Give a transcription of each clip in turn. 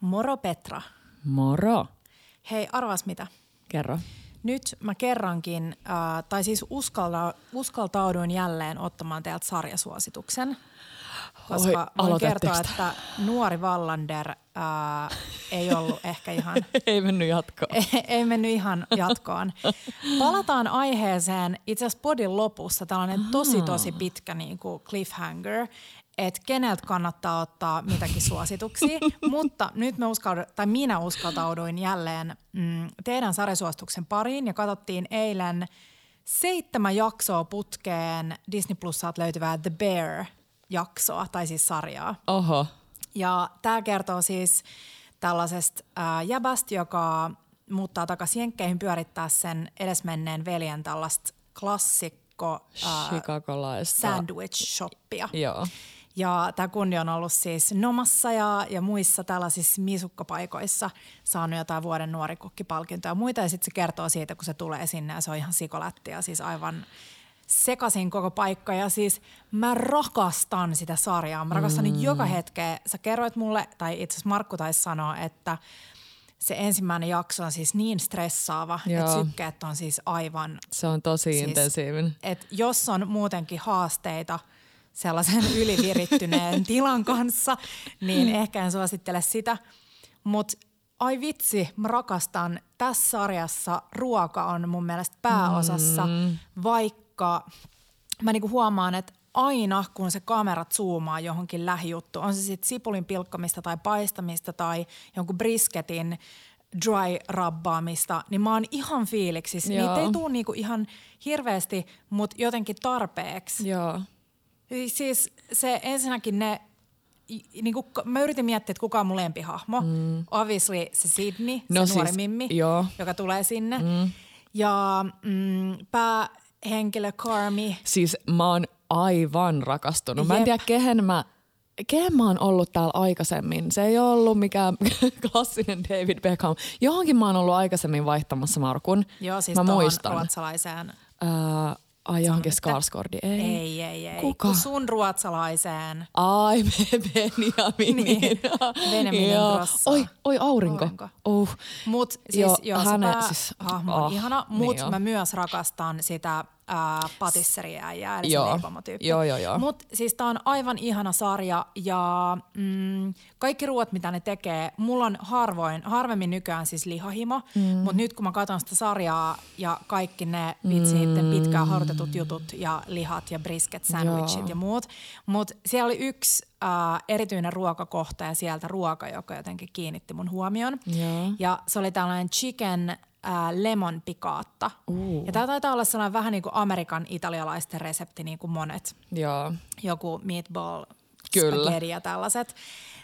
Moro Petra. Moro. Hei, arvas mitä? Kerro. Nyt mä kerrankin, äh, tai siis uskalta, uskaltauduin jälleen ottamaan teiltä sarjasuosituksen. Koska Oi, voin kertoa, että nuori Wallander äh, ei ollut ehkä ihan Ei mennyt jatkoon. ei, ei mennyt ihan jatkoon. Palataan aiheeseen itse asiassa podin lopussa, tällainen tosi tosi pitkä niin kuin cliffhanger, että keneltä kannattaa ottaa mitäkin suosituksia. Mutta nyt me uskaldu, tai minä uskaltauduin jälleen mm, teidän sarjasuosituksen pariin ja katsottiin eilen seitsemän jaksoa putkeen Disney Plusalta löytyvää The Bear-jaksoa, tai siis sarjaa. Oho. Ja tämä kertoo siis tällaisesta ää, jäbästä, joka muuttaa takaisin Jenkkeihin pyörittää sen edesmenneen veljen tällaista klassikko ää, Chicagolaista. sandwich shoppia. Joo. Ja tämä kundi on ollut siis Nomassa ja, ja muissa tällaisissa misukkapaikoissa saanut jotain vuoden nuorikokkipalkintoja ja muita. Ja sitten se kertoo siitä, kun se tulee sinne ja se on ihan sikolätti ja siis aivan sekasin koko paikka. Ja siis mä rakastan sitä sarjaa. Mä rakastan mm. joka hetkeä. Sä kerroit mulle, tai itse asiassa Markku taisi sanoa, että se ensimmäinen jakso on siis niin stressaava, Joo. että sykkeet on siis aivan Se on tosi Siis- intensiivinen. että jos on muutenkin haasteita sellaisen ylivirittyneen tilan kanssa, niin ehkä en suosittele sitä. Mutta ai vitsi, mä rakastan. Tässä sarjassa ruoka on mun mielestä pääosassa, mm. vaikka mä niinku huomaan, että aina kun se kamerat zoomaa johonkin lähijuttu, on se sitten sipulin pilkkamista tai paistamista tai jonkun brisketin dry rabbaamista, niin mä oon ihan fiiliksissä. Joo. Niitä ei tule niinku ihan hirveästi, mutta jotenkin tarpeeksi. Joo. Siis se ensinnäkin ne, i- niinku, mä yritin miettiä, että kuka on mun lempihahmo. Mm. Obviously se Sydney, No se nuori siis, mimmi, joo. joka tulee sinne. Mm. Ja mm, päähenkilö Carmi, Siis mä oon aivan rakastunut. Mä en Jep. tiedä, kehen mä, kehen mä oon ollut täällä aikaisemmin. Se ei ollut mikään klassinen David Beckham. Johonkin mä oon ollut aikaisemmin vaihtamassa Markun. joo siis mä muistan. ruotsalaiseen. Ää, ai johonkin Sanotte? Skarsgårdi. Ei. Ei, ei, ei. Kuka? Kun sun ruotsalaiseen. Ai, Benjamin. Niin. Benjamin Joo. Oi, oi aurinko. Aurinko. Uh. Mut siis Joo, joo, hänen- siis- päähahmo on oh, ihana, niin mutta joo. mä myös rakastan sitä äh, patisseriäijää, eli Joo. se leipomotyyppi. Joo, joo, joo. Mut siis tää on aivan ihana sarja ja mm, kaikki ruoat, mitä ne tekee, mulla on harvoin, harvemmin nykyään siis lihahimo, mm. mutta nyt kun mä katson sitä sarjaa ja kaikki ne vitsi mm. pitkään harjoitetut jutut ja lihat ja brisket sandwichit Joo. ja muut, mutta siellä oli yksi äh, erityinen ruokakohta ja sieltä ruoka, joka jotenkin kiinnitti mun huomion. Joo. Ja se oli tällainen chicken äh, lemon pikaatta. Uh. Ja tämä taitaa olla sellainen vähän niin kuin Amerikan italialaisten resepti, niin kuin monet. Joo. Joku meatball, Kyllä. ja tällaiset.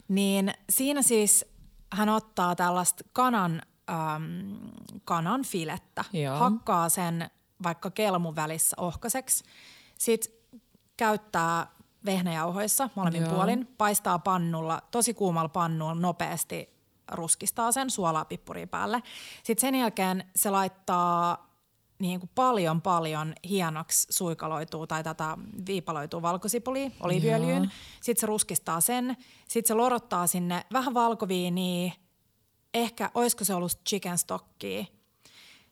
Niin siinä siis hän ottaa tällaista kanan, ähm, kanan filettä, Joo. hakkaa sen vaikka kelmun välissä ohkaseksi, sitten käyttää vehnäjauhoissa molemmin Joo. puolin, paistaa pannulla, tosi kuumalla pannulla nopeasti ruskistaa sen suolaa pippuria päälle. Sitten sen jälkeen se laittaa niin kuin paljon paljon hienoksi suikaloituu tai tätä viipaloituu valkosipulia oliiviöljyyn. Sitten se ruskistaa sen. Sitten se lorottaa sinne vähän valkoviiniä, ehkä olisiko se ollut chicken stockia.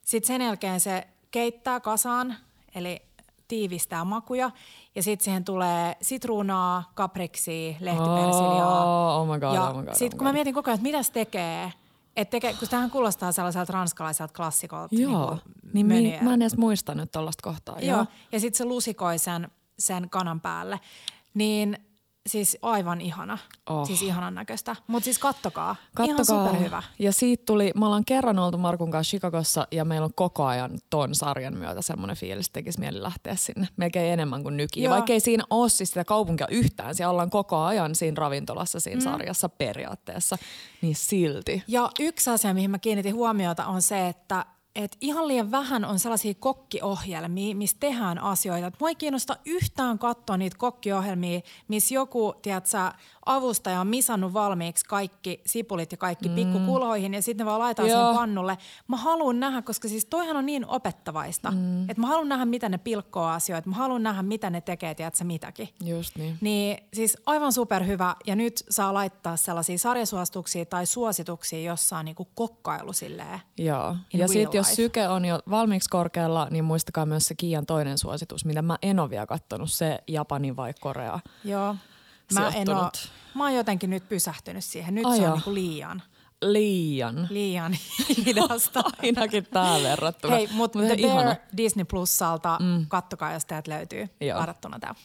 Sitten sen jälkeen se keittää kasaan, eli tiivistää makuja. Ja sitten siihen tulee sitruunaa, kapriksia, lehtipersiliaa. Oh, oh my god, ja oh my god, sitten oh kun mä mietin koko ajan, että mitä se tekee, et tekee, kun tämähän kuulostaa sellaiselta ranskalaiselta klassikolta. Joo. Niin, Niin mi- möniä. mä en edes muista nyt tollaista kohtaa. Joo. Ja sitten se lusikoi sen, sen kanan päälle. Niin siis aivan ihana. Oh. Siis ihanan näköistä. Mutta siis kattokaa. Ihan Kattokaa. superhyvä. Ja siitä tuli, me ollaan kerran oltu Markun kanssa Chicagossa ja meillä on koko ajan ton sarjan myötä semmoinen fiilis, että tekisi mieli lähteä sinne. Melkein enemmän kuin nykiin. Vaikka ei siinä ole siis sitä kaupunkia yhtään. Siellä ollaan koko ajan siinä ravintolassa siinä mm. sarjassa periaatteessa. Niin silti. Ja yksi asia, mihin mä kiinnitin huomiota, on se, että että ihan liian vähän on sellaisia kokkiohjelmia, missä tehdään asioita. Et mua ei kiinnosta yhtään katsoa niitä kokkiohjelmia, missä joku, tiedätkö, avustaja on misannut valmiiksi kaikki sipulit ja kaikki mm. pikkukulhoihin ja sitten ne vaan laitetaan siihen pannulle. Mä haluan nähdä, koska siis toihan on niin opettavaista, mm. että mä haluan nähdä, mitä ne pilkkoo asioita. Mä haluan nähdä, mitä ne tekee, tiedätkö, mitäkin. Just niin. Niin siis aivan superhyvä ja nyt saa laittaa sellaisia sarjasuosituksia tai suosituksia, jossa on niinku kokkailu silleen. Joo. Ja sitten jos syke on jo valmiiksi korkealla, niin muistakaa myös se Kiian toinen suositus, mitä mä en ole vielä kattonut, se Japani vai Korea. Joo. Mä, en oo, mä oon jotenkin nyt pysähtynyt siihen. Nyt Ai se on niinku liian. Liian. Liian hidasta. Ainakin tää verrattuna. Hei, mutta mut The Bear Disney Plusalta, mm. kattokaa jos täältä löytyy Joo. varattuna tää.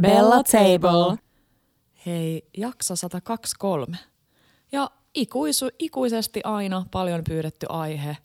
Bella Table. Hei, jakso 123. Ja ikuisu, ikuisesti aina paljon pyydetty aihe.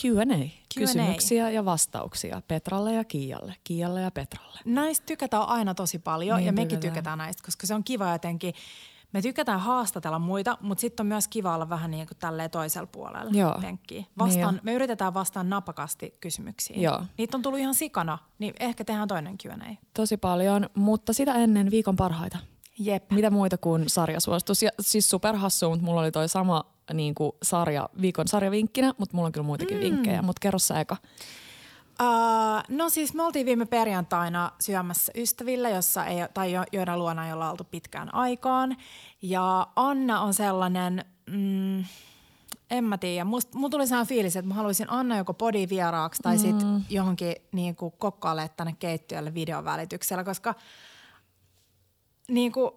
Q&A. Kysymyksiä ja vastauksia Petralle ja Kialle. Kialle ja Petralle. Näistä tykätään aina tosi paljon niin ja mekin tykätään. tykätään näistä, koska se on kiva jotenkin – me tykätään haastatella muita, mutta sitten on myös kiva olla vähän niin kuin tälleen toisella puolella Joo. penkkiä. Vastaan, niin me yritetään vastaan napakasti kysymyksiin. Joo. Niitä on tullut ihan sikana, niin ehkä tehdään toinen Q&A. Tosi paljon, mutta sitä ennen viikon parhaita. Jep. Mitä muita kuin sarjasuositus? Ja siis superhassu, mutta mulla oli toi sama niin kuin sarja, viikon sarjavinkkinä, mutta mulla on kyllä muitakin mm. vinkkejä. Mutta kerro sä eka. Uh, no siis me oltiin viime perjantaina syömässä ystävillä, jossa ei, tai jo, joiden luona ei olla oltu pitkään aikaan. Ja Anna on sellainen, mm, en mä tiedä, mulla tuli sellainen fiilis, että mä haluaisin Anna joko podi vieraaksi tai sitten mm. johonkin niin kuin kokkaalle tänne keittiölle videon välityksellä, koska niin kuin,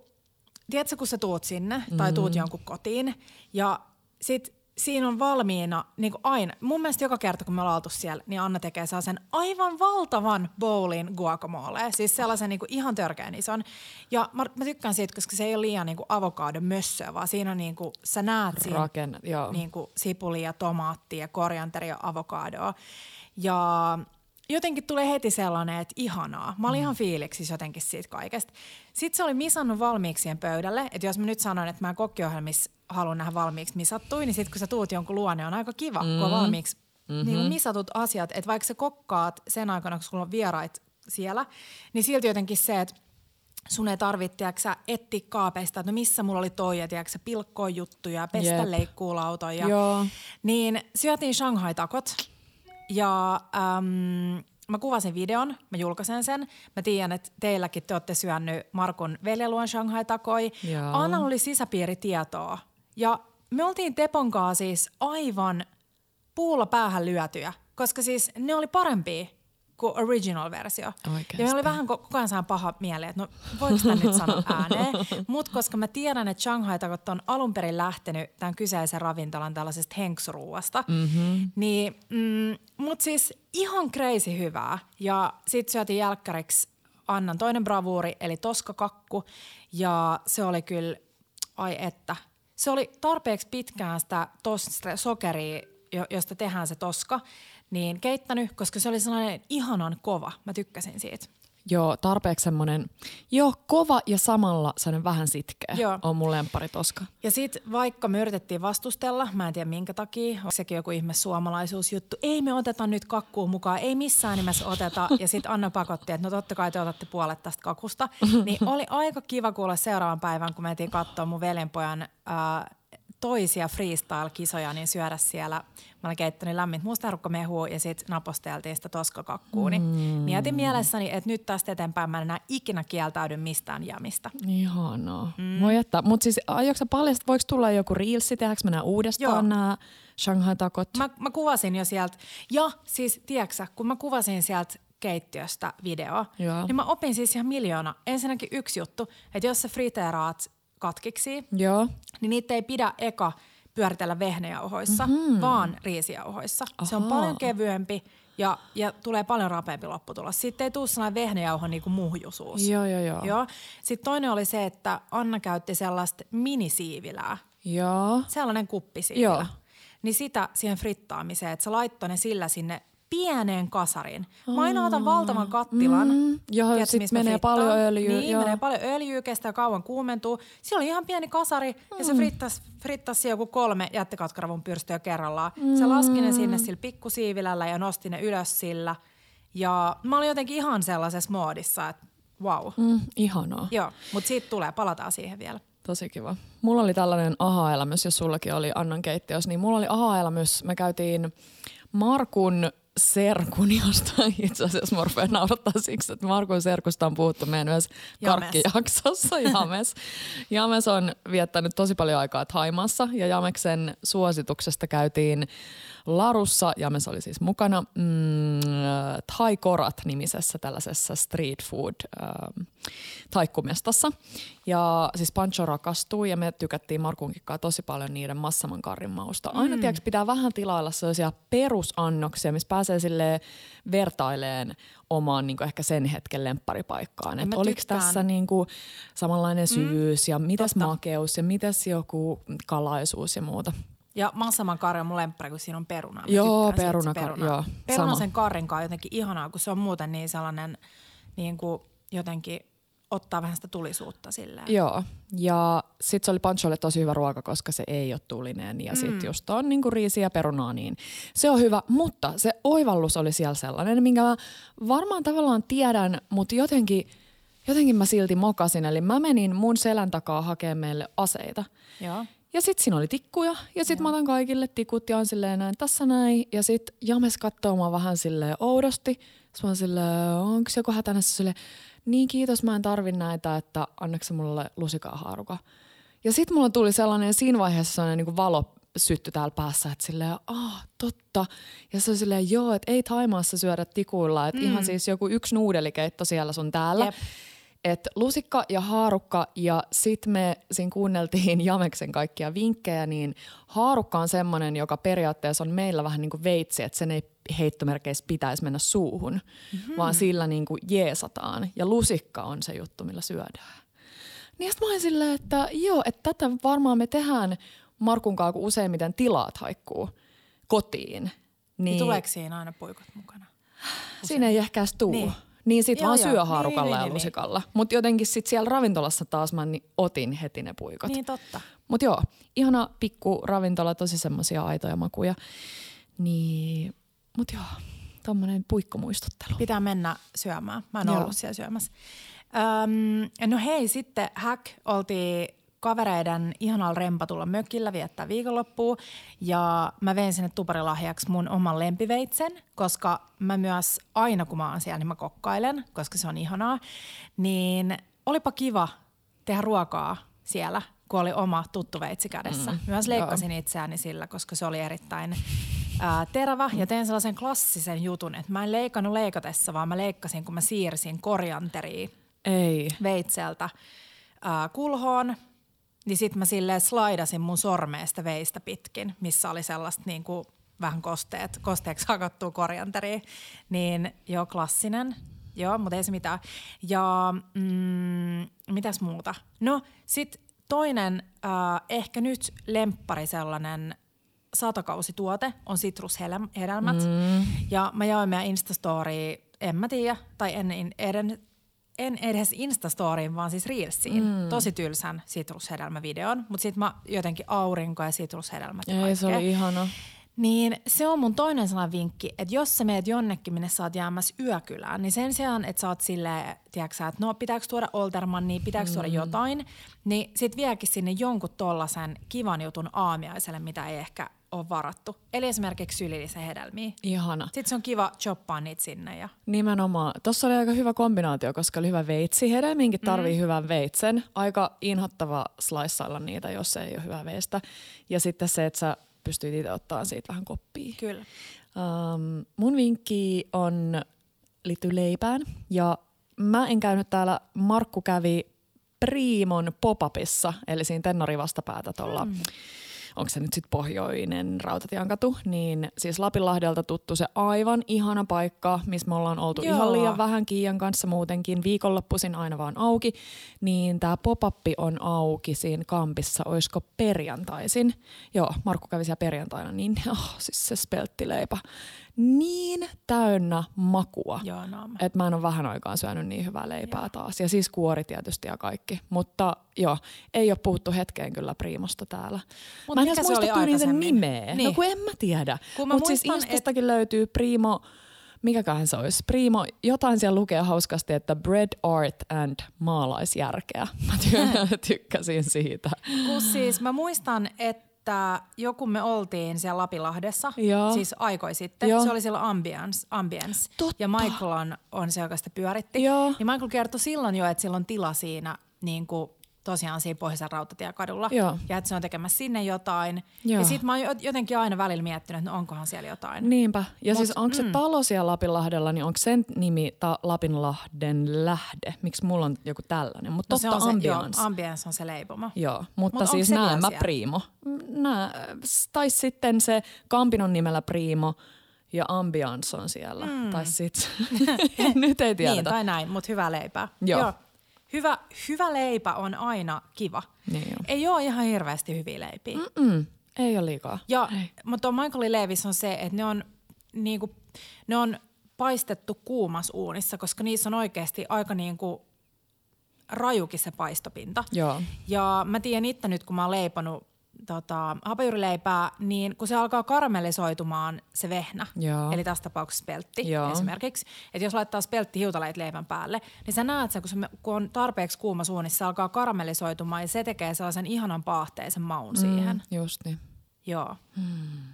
tiedätkö, kun sä tuut sinne tai tuut mm. jonkun kotiin ja sit siinä on valmiina niin kuin aina. Mun mielestä joka kerta, kun me ollaan oltu siellä, niin Anna tekee sen aivan valtavan bowlin guacamole. Siis sellaisen niin kuin ihan törkeän ison. Ja mä, mä tykkään siitä, koska se ei ole liian niin kuin avokado mössöä, vaan siinä on niin kuin, sä näet siinä joo. Niin kuin sipulia, tomaattia, korianteria, avokadoa. Ja jotenkin tulee heti sellainen, että ihanaa. Mä olin mm. ihan fiiliksissä jotenkin siitä kaikesta. Sitten se oli misannut valmiiksien pöydälle, että jos mä nyt sanon, että mä kokkiohjelmissa haluan nähdä valmiiksi misattui, niin sitten kun sä tuut jonkun luonne, on aika kiva, mm. kun on mm. valmiiksi mm-hmm. niin misatut asiat. Että vaikka sä kokkaat sen aikana, kun sulla on vierait siellä, niin silti jotenkin se, että sun ei tarvitse etsiä kaapeista, että no missä mulla oli toi, ja tiedätkö, pilkkoa juttuja, pestä yep. leikkuulautoja. Joo. Niin syötiin Shanghai-takot ja äm, mä kuvasin videon, mä julkaisen sen. Mä tiedän, että teilläkin te olette syönyt Markun veljeluon Shanghai-takoi. Anna oli sisäpiiritietoa. Ja me oltiin Teponkaa siis aivan puulla päähän lyötyjä, koska siis ne oli parempia kuin original-versio. Oikeasti. Ja me oli vähän koko ajan saan paha mieli, että no voiko sitä nyt sanoa ääneen. Mutta koska mä tiedän, että Shanghai takot on alun perin lähtenyt tämän kyseisen ravintolan tällaisesta henksuruuasta, mm-hmm. niin mm, mutta siis ihan crazy hyvää. Ja sitten syötiin jälkkäriksi Annan toinen bravuuri, eli toskakakku. Ja se oli kyllä, ai että, se oli tarpeeksi pitkään sitä, tos, sitä sokeria, josta tehdään se toska, niin keittänyt, koska se oli sellainen ihanan kova. Mä tykkäsin siitä. Joo, tarpeeksi semmoinen, joo, kova ja samalla sellainen vähän sitkeä joo. on mun lemppari toska. Ja sit vaikka me yritettiin vastustella, mä en tiedä minkä takia, on sekin joku ihme suomalaisuusjuttu, ei me oteta nyt kakkuun mukaan, ei missään nimessä oteta. Ja sit Anna pakotti, että no totta kai te otatte puolet tästä kakusta. Niin oli aika kiva kuulla seuraavan päivän, kun mentiin katsoa mun veljenpojan äh, toisia freestyle-kisoja, niin syödä siellä. Mä olin keittänyt lämmin mustarukkamehua ja sitten naposteltiin sitä toskakakkuu. Niin mm. mietin mielessäni, että nyt tästä eteenpäin mä en enää ikinä kieltäydy mistään jamista. Ihanaa. Mm. Voi jättää. Mutta siis aiotko paljastaa, voiko tulla joku reelsi, tehdäänkö mennä uudestaan nämä Shanghai-takot? Mä, mä kuvasin jo sieltä. Ja siis, tiedätkö kun mä kuvasin sieltä keittiöstä video, Joo. niin mä opin siis ihan miljoona. Ensinnäkin yksi juttu, että jos sä friteeraat katkiksi, Joo. niin niitä ei pidä eka pyöritellä vehnäjauhoissa, mm-hmm. vaan riisijauhoissa. Aha. Se on paljon kevyempi ja, ja tulee paljon rapeampi lopputulos. Sitten ei tule sellainen vehnäjauho niin kuin muhjusuus. Joo, joo, joo. joo. Sitten toinen oli se, että Anna käytti sellaista minisiivilää. Joo. Sellainen kuppisiivilä. Joo. niin sitä siihen frittaamiseen, että se laittoi ne sillä sinne pieneen kasariin. Mä aina otan valtavan kattilan. Mm, joo, tiedätkö, sit mistä mä menee frittaan? paljon öljyä, Niin, joo. menee paljon öljyä, kestää kauan kuumentuu. Siellä oli ihan pieni kasari ja Mm. se frittas, frittasi joku kolme jättikatkaravun pyrstöä kerrallaan. Se laski ne sinne sillä pikkusiivilällä ja nosti ne ylös sillä. Ja mä olin jotenkin ihan sellaisessa moodissa, että wow. Mm, ihanaa. Joo, mutta siitä tulee, palataan siihen vielä. Tosi kiva. Mulla oli tällainen aha-elämys, jos sullakin oli Annan keittiössä, niin mulla oli aha-elämys. Me käytiin Markun serkun, josta itse asiassa Morfea naurattaa siksi, että Markun serkusta on puhuttu meidän myös karkkijaksossa, James. James on viettänyt tosi paljon aikaa Thaimaassa ja Jameksen suosituksesta käytiin Larussa, James oli siis mukana, mm, Thai Korat nimisessä tällaisessa street food ähm, taikkumestassa. Ja siis Pancho rakastuu ja me tykättiin kanssa tosi paljon niiden massaman karrin mausta. Aina mm. tiiäks, pitää vähän tilailla sellaisia perusannoksia, missä pääsee sille vertaileen omaan niin ehkä sen hetken lempparipaikkaan. Että mä oliko tässä niin kuin samanlainen syvyys ja mitäs totta. makeus ja mitäs joku kalaisuus ja muuta. Ja massaman karri on mun lemppari, kun siinä on peruna. Mä Joo, perunakar- se joo, Peruna sama. sen karrin kanssa jotenkin ihanaa, kun se on muuten niin sellainen, niin kuin jotenkin ottaa vähän sitä tulisuutta silleen. Joo, ja sitten se oli Pancholle tosi hyvä ruoka, koska se ei ole tulinen. Ja sitten just on niinku riisiä ja perunaa, niin se on hyvä. Mutta se oivallus oli siellä sellainen, minkä mä varmaan tavallaan tiedän, mutta jotenkin, jotenkin mä silti mokasin. Eli mä menin mun selän takaa hakemaan meille aseita. Joo. Ja sitten siinä oli tikkuja ja sitten mä otan kaikille tikut ja on silleen näin tässä näin. Ja sitten James katsoo mua vähän silleen oudosti. Sitten mä oon silleen, onko joku hätänässä silleen, niin kiitos mä en tarvi näitä, että annaks sä mulle lusikaa haaruka. Ja sitten mulla tuli sellainen siinä vaiheessa sellainen niin valo sytty täällä päässä, että silleen, ah, totta. Ja se on silleen, joo, että ei Taimaassa syödä tikuilla, että mm. ihan siis joku yksi nuudelikeitto siellä sun täällä. Jep. Et lusikka ja haarukka ja sitten me siinä kuunneltiin Jameksen kaikkia vinkkejä, niin haarukka on semmoinen, joka periaatteessa on meillä vähän niin kuin veitsi, että sen ei heittomerkeissä pitäisi mennä suuhun, mm-hmm. vaan sillä niin kuin jeesataan. Ja lusikka on se juttu, millä syödään. Niin sitten mä olin silleen, että joo, että tätä varmaan me tehdään Markun kanssa, kun useimmiten tilaat haikkuu kotiin. Niin. Niin Tuleeko siinä aina puikot mukana? Siinä ei ehkä edes tuu. Niin. Niin. Niin sit Joo, vaan joo. syö haarukalla Niin, ja niin, niin, lusikalla. Mutta jotenkin sit siellä ravintolassa taas mä niin otin heti ne puikot. Niin totta. Mutta joo, ihana pikku ravintola, tosi semmoisia aitoja makuja. Niin, mut joo, tommonen puikkomuistuttelu. Pitää mennä syömään. Mä en Joo. ollut siellä syömässä. Öm, no hei, sitten hack oltiin kavereiden ihanalla rempatulla mökillä viettää viikonloppua ja mä vein sinne tuparilahjaksi mun oman lempiveitsen, koska mä myös aina kun mä oon siellä, niin mä kokkailen, koska se on ihanaa. Niin olipa kiva tehdä ruokaa siellä, kun oli oma tuttu veitsi kädessä. Mm, myös leikkasin itseäni sillä, koska se oli erittäin ää, terävä ja tein sellaisen klassisen jutun, että mä en leikannut leikatessa, vaan mä leikkasin, kun mä siirsin korianteriin Ei. veitseltä ää, kulhoon, niin sitten mä silleen slaidasin mun sormeesta veistä pitkin, missä oli sellaista niin kuin vähän kosteet, kosteeksi hakattua korianteria. Niin joo, klassinen. Joo, mutta ei se mitään. Ja mm, mitäs muuta? No sit toinen äh, ehkä nyt lemppari sellainen satakausituote on sitrushedelmät. Mm. Ja mä jaoin meidän Instastoryin, en mä tiedä, tai en, en, en, edes Instastoryin, vaan siis Reelsiin. Mm. Tosi tylsän sitrushedelmävideon, mutta sitten mä jotenkin aurinko ja sitrushedelmät ja Ei, se kaikkea. oli ihana. Niin se on mun toinen sellainen vinkki, että jos sä meet jonnekin, minne sä oot jäämässä yökylään, niin sen sijaan, että sä oot silleen, tiedätkö että no pitääkö tuoda Oltermannia, pitääkö tuoda jotain, niin sit viekin sinne jonkun tollasen kivan jutun aamiaiselle, mitä ei ehkä ole varattu. Eli esimerkiksi sylillisen hedelmiä. Ihana. Sitten se on kiva choppaa niitä sinne. Ja... Nimenomaan. Tuossa oli aika hyvä kombinaatio, koska oli hyvä veitsi. Hedelmiinkin tarvii mm. hyvän veitsen. Aika inhottava slaissailla niitä, jos ei ole hyvä veistä. Ja sitten se, että sä pystyt itse ottaa siitä vähän koppia. Kyllä. Um, mun vinkki on liittyy leipään. Ja mä en käynyt täällä, Markku kävi Priimon pop-upissa, eli siinä Tennari vastapäätä tuolla mm. Onko se nyt sitten pohjoinen Rautatiankatu, niin siis Lapinlahdelta tuttu se aivan ihana paikka, missä me ollaan oltu Joo. ihan liian vähän Kiian kanssa muutenkin, viikonloppuisin aina vaan auki, niin tämä pop on auki siinä kampissa, oisko perjantaisin. Joo, Markku kävi siellä perjantaina, niin oh, siis se spelttileipä niin täynnä makua, Joo, no. että mä en ole vähän aikaa syönyt niin hyvää leipää joo. taas. Ja siis kuori tietysti ja kaikki. Mutta joo, ei ole puhuttu hetkeen kyllä Priimosta täällä. Mut mä en edes muista tyyliin sen nimeä. Niin. No kun en mä tiedä. Mutta siis Instastakin et... löytyy Primo, mikäköhän se olisi? Primo, jotain siellä lukee hauskasti, että bread art and maalaisjärkeä. Mä tykkäsin siitä. Kun siis mä muistan, että että joku me oltiin siellä Lapilahdessa, Joo. siis aikoi sitten. Joo. Se oli siellä Ambience. Ambience. Ja Michael on, on se, joka sitä pyöritti. Joo. Niin Michael kertoi silloin jo, että sillä on tila siinä niin kuin tosiaan siinä Pohjoisen rautatiekadulla. Joo. Ja että se on tekemässä sinne jotain. Joo. Ja sitten mä oon jotenkin aina välillä miettinyt, että no onkohan siellä jotain. Niinpä. Ja Mut, siis onko se mm. talo siellä Lapinlahdella, niin onko sen nimi ta- Lapinlahden lähde? Miksi mulla on joku tällainen? Mutta no totta, se on Ambiance. Se, joo, Ambiance on se leipoma. Joo, mutta Mut siis näen mä Primo. Nää, tai sitten se Kampinon nimellä Primo ja Ambiance on siellä. Mm. Tai sitten, nyt ei tiedä. Niin, tai näin, mutta hyvää leipää. Joo. joo hyvä, hyvä leipä on aina kiva. Niin Ei ole ihan hirveästi hyviä leipiä. Mm-mm. Ei ole liikaa. Ja, Ei. mutta Michaelin leivissä on se, että ne on, niinku, ne on paistettu kuumas uunissa, koska niissä on oikeasti aika niinku rajukin se paistopinta. Joo. Ja mä tiedän itse nyt, kun mä oon leipannut tota, hapajurileipää, niin kun se alkaa karamellisoitumaan se vehnä, Joo. eli tässä tapauksessa speltti Joo. esimerkiksi, että jos laittaa speltti hiutaleit leivän päälle, niin sä näet sen, kun, se, kun on tarpeeksi kuuma suunissa, se alkaa karamellisoitumaan ja se tekee sellaisen ihanan paahteisen maun mm, siihen. Just niin. Joo. Hmm.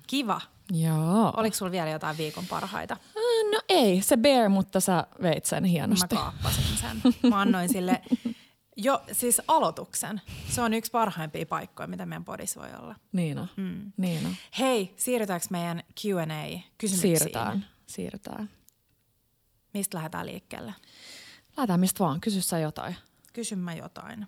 Kiva. Joo. Oliko sulla vielä jotain viikon parhaita? Äh, no ei, se bear, mutta sä veit sen hienosti. Mä kaappasin sen. Mä annoin sille Jo, siis aloituksen. Se on yksi parhaimpia paikkoja, mitä meidän podissa voi olla. Niin on. Mm. Niin on. Hei, siirrytäänkö meidän Q&A-kysymyksiin? Siirrytään, siirrytään. Mistä lähdetään liikkeelle? Lähdetään mistä vaan, kysy sä jotain. Kysy mä jotain.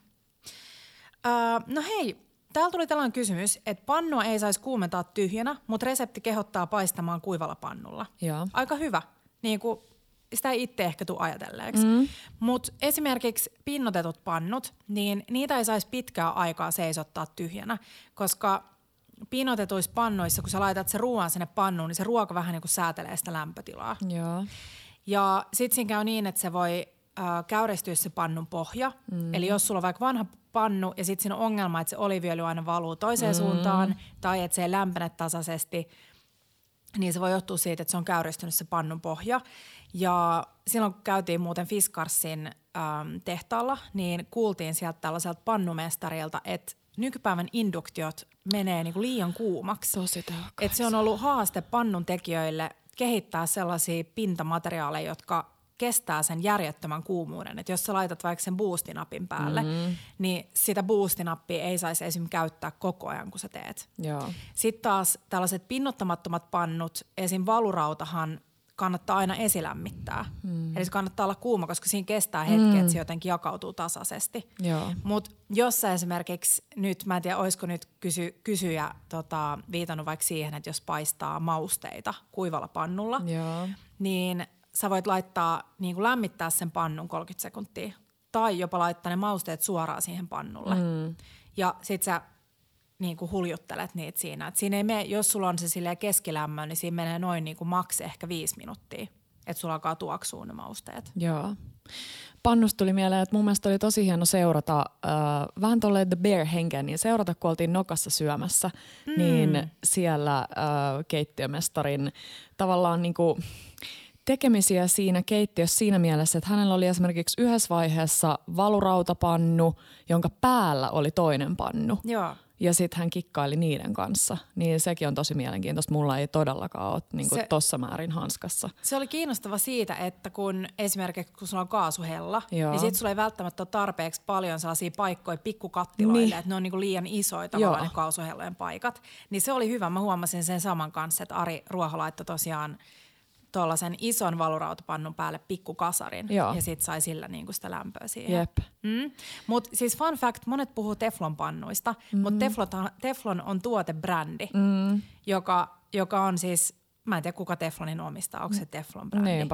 Uh, no hei, täällä tuli tällainen kysymys, että pannua ei saisi kuumentaa tyhjänä, mutta resepti kehottaa paistamaan kuivalla pannulla. Joo. Aika hyvä. Niin kuin sitä ei itse ehkä tule ajatelleeksi. Mm. Mutta esimerkiksi pinnotetut pannut, niin niitä ei saisi pitkää aikaa seisottaa tyhjänä, koska pinnotetuissa pannoissa, kun sä laitat se ruoan sinne pannuun, niin se ruoka vähän niin kuin säätelee sitä lämpötilaa. Joo. Ja sitten siinä käy niin, että se voi äh, käyristyä se pannun pohja. Mm. Eli jos sulla on vaikka vanha pannu ja sitten siinä on ongelma, että se oliviöljy aina valuu toiseen mm. suuntaan tai että se ei lämpene tasaisesti, niin se voi johtua siitä, että se on käyristynyt se pannun pohja. Ja silloin kun käytiin muuten Fiskarsin ähm, tehtaalla, niin kuultiin sieltä tällaiselta pannumestarilta, että nykypäivän induktiot menee niinku liian kuumaksi. Tosi Et se on ollut haaste pannun tekijöille kehittää sellaisia pintamateriaaleja, jotka kestää sen järjettömän kuumuuden. Et jos sä laitat vaikka sen boostinapin päälle, mm-hmm. niin sitä boostinappia ei saisi esim. käyttää koko ajan, kun sä teet. Joo. Sitten taas tällaiset pinnottamattomat pannut, esim. valurautahan kannattaa aina esilämmittää. Mm. Eli se kannattaa olla kuuma, koska siinä kestää hetki, mm. että se jotenkin jakautuu tasaisesti. Mutta jos sä esimerkiksi nyt, mä en tiedä, olisiko nyt kysy, kysyjä tota, viitannut vaikka siihen, että jos paistaa mausteita kuivalla pannulla, Joo. niin sä voit laittaa, niin kuin lämmittää sen pannun 30 sekuntia. Tai jopa laittaa ne mausteet suoraan siihen pannulle. Mm. Ja sit sä niin kuin huljuttelet niitä siinä. Et siinä ei mene, jos sulla on se silleen keskilämmö, niin siinä menee noin niin kuin maks ehkä viisi minuuttia, että sulla alkaa tuoksua ne mausteet. Joo. Pannusta tuli mieleen, että mun mielestä oli tosi hieno seurata äh, vähän tuolle The Bear-henkeä, niin seurata, kun oltiin Nokassa syömässä, mm. niin siellä äh, keittiömestarin tavallaan niin kuin tekemisiä siinä keittiössä siinä mielessä, että hänellä oli esimerkiksi yhdessä vaiheessa valurautapannu, jonka päällä oli toinen pannu. Joo ja sitten hän kikkaili niiden kanssa. Niin sekin on tosi mielenkiintoista. Mulla ei todellakaan ole niin kuin tossa määrin hanskassa. Se oli kiinnostava siitä, että kun esimerkiksi kun sulla on kaasuhella, Joo. niin sitten sulla ei välttämättä ole tarpeeksi paljon sellaisia paikkoja pikkukattiloille, niin. että ne on niin kuin liian isoja tavallaan ne kaasuhellojen paikat. Niin se oli hyvä. Mä huomasin sen saman kanssa, että Ari Ruoho laittoi tosiaan tuollaisen ison valurautapannun päälle pikkukasarin Joo. ja sit sai sillä niinku sitä lämpöä siihen. Jep. Mm. Mutta siis fun fact, monet puhuu teflonpannuista, mm. mutta teflon, teflon on tuotebrändi, mm. joka, joka on siis, mä en tiedä kuka teflonin omistaa, onko se teflon brändi.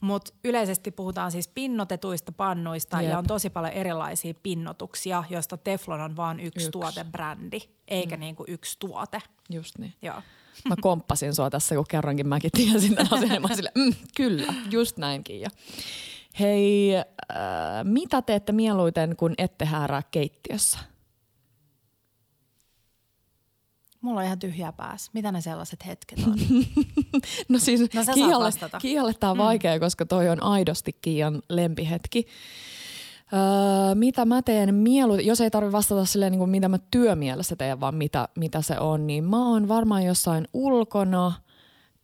Mutta yleisesti puhutaan siis pinnotetuista pannuista Jep. ja on tosi paljon erilaisia pinnotuksia, joista teflon on vain yksi, Yksi. yksi. tuotebrändi, eikä mm. niinku yksi tuote. Just niin. Joo. Mä komppasin sua tässä, kun kerrankin mäkin tiesin tämän asian. Mä sille, mm, kyllä, just näinkin. Ja hei, äh, mitä teette mieluiten, kun ette häärää keittiössä? Mulla on ihan tyhjä päässä. Mitä ne sellaiset hetket on? No siis No Kiialle. Kiialle tää on vaikea, koska toi on aidosti Kiian lempihetki. Öö, mitä mä teen mieluiten, jos ei tarvi vastata silleen, niin kuin mitä mä työmielessä teen, vaan mitä, mitä se on, niin mä oon varmaan jossain ulkona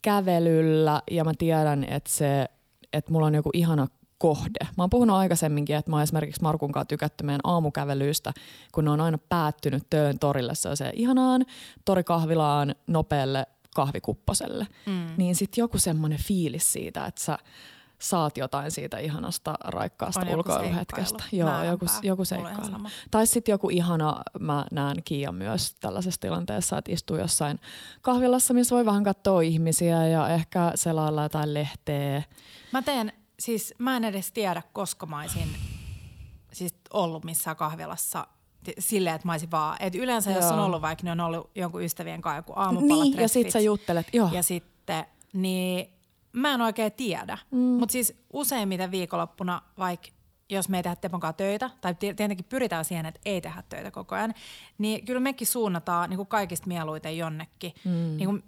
kävelyllä ja mä tiedän, että, se, että mulla on joku ihana kohde. Mä oon puhunut aikaisemminkin, että mä oon esimerkiksi Markun kanssa tykätty meidän aamukävelyistä, kun ne on aina päättynyt Töön torille se ihanaan torikahvilaan nopealle kahvikupposelle. Mm. Niin sitten joku semmoinen fiilis siitä, että sä saat jotain siitä ihanasta raikkaasta On ulkoiluhetkestä. Joo, joku, joku seikkailu. Tai sitten joku ihana, mä näen Kiian myös tällaisessa tilanteessa, että istuu jossain kahvilassa, missä voi vähän katsoa ihmisiä ja ehkä selailla jotain lehteä. Mä teen, siis mä en edes tiedä, koska mä olisin siis ollut missään kahvilassa silleen, että mä olisin vaan, että yleensä jos Joo. on ollut vaikka, ne on ollut jonkun ystävien kanssa joku aamupalat Niin, ja sit sä juttelet, joo. Ja sitten, niin mä en oikein tiedä. Mm. Mutta siis useimmiten viikonloppuna, vaikka jos me ei tehdä Tepon kanssa töitä, tai ti- tietenkin pyritään siihen, että ei tehdä töitä koko ajan, niin kyllä mekin suunnataan niin kuin kaikista mieluiten jonnekin mm. niin kuin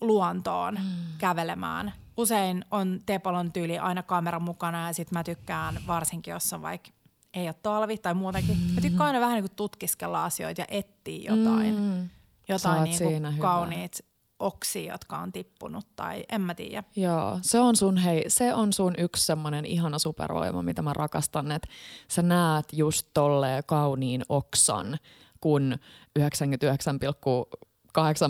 luontoon mm. kävelemään. Usein on Tepolon tyyli aina kamera mukana ja sitten mä tykkään varsinkin, jos on vaikka ei ole talvi tai muutenkin. Mm. Mä tykkään aina vähän niin kuin tutkiskella asioita ja etsiä jotain, mm. Jotain niin kuin kauniit oksia, jotka on tippunut tai en mä tiedä. Joo, se on sun, hei, se on sun yksi semmoinen ihana supervoima, mitä mä rakastan, että sä näet just tolleen kauniin oksan, kun 99,8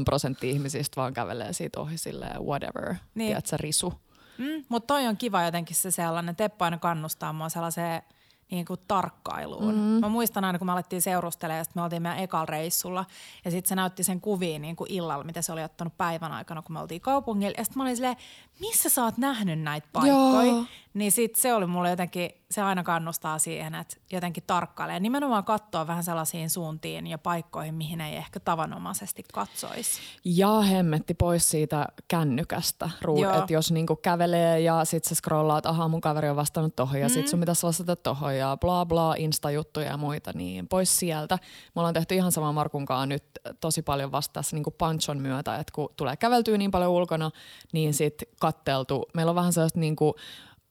prosenttia ihmisistä vaan kävelee siitä ohi silleen whatever, niin. Tiedätkö, risu. Mm, mutta toi on kiva jotenkin se sellainen, Teppo aina kannustaa mua sellaiseen niin kuin tarkkailuun. Mm. Mä muistan aina, kun me alettiin seurustelemaan ja sitten me oltiin meidän ekalla reissulla ja sitten se näytti sen kuviin niin kuin illalla, mitä se oli ottanut päivän aikana, kun me oltiin kaupungilla. Ja sitten mä olin silleen, missä sä oot nähnyt näitä paikkoja? Joo. Niin sitten se oli mulle jotenkin, se aina kannustaa siihen, että jotenkin tarkkailee. Nimenomaan katsoa vähän sellaisiin suuntiin ja paikkoihin, mihin ei ehkä tavanomaisesti katsoisi. Ja hemmetti pois siitä kännykästä, että jos niinku kävelee ja sit sä scrollaat, aha mun kaveri on vastannut tohon ja mm. sit sun pitäisi vastata tohon ja bla bla, insta-juttuja ja muita, niin pois sieltä. Me ollaan tehty ihan sama Markun kanssa nyt tosi paljon vasta tässä niinku panchon myötä, että kun tulee käveltyä niin paljon ulkona, niin sit katteltu. Meillä on vähän sellaista niinku,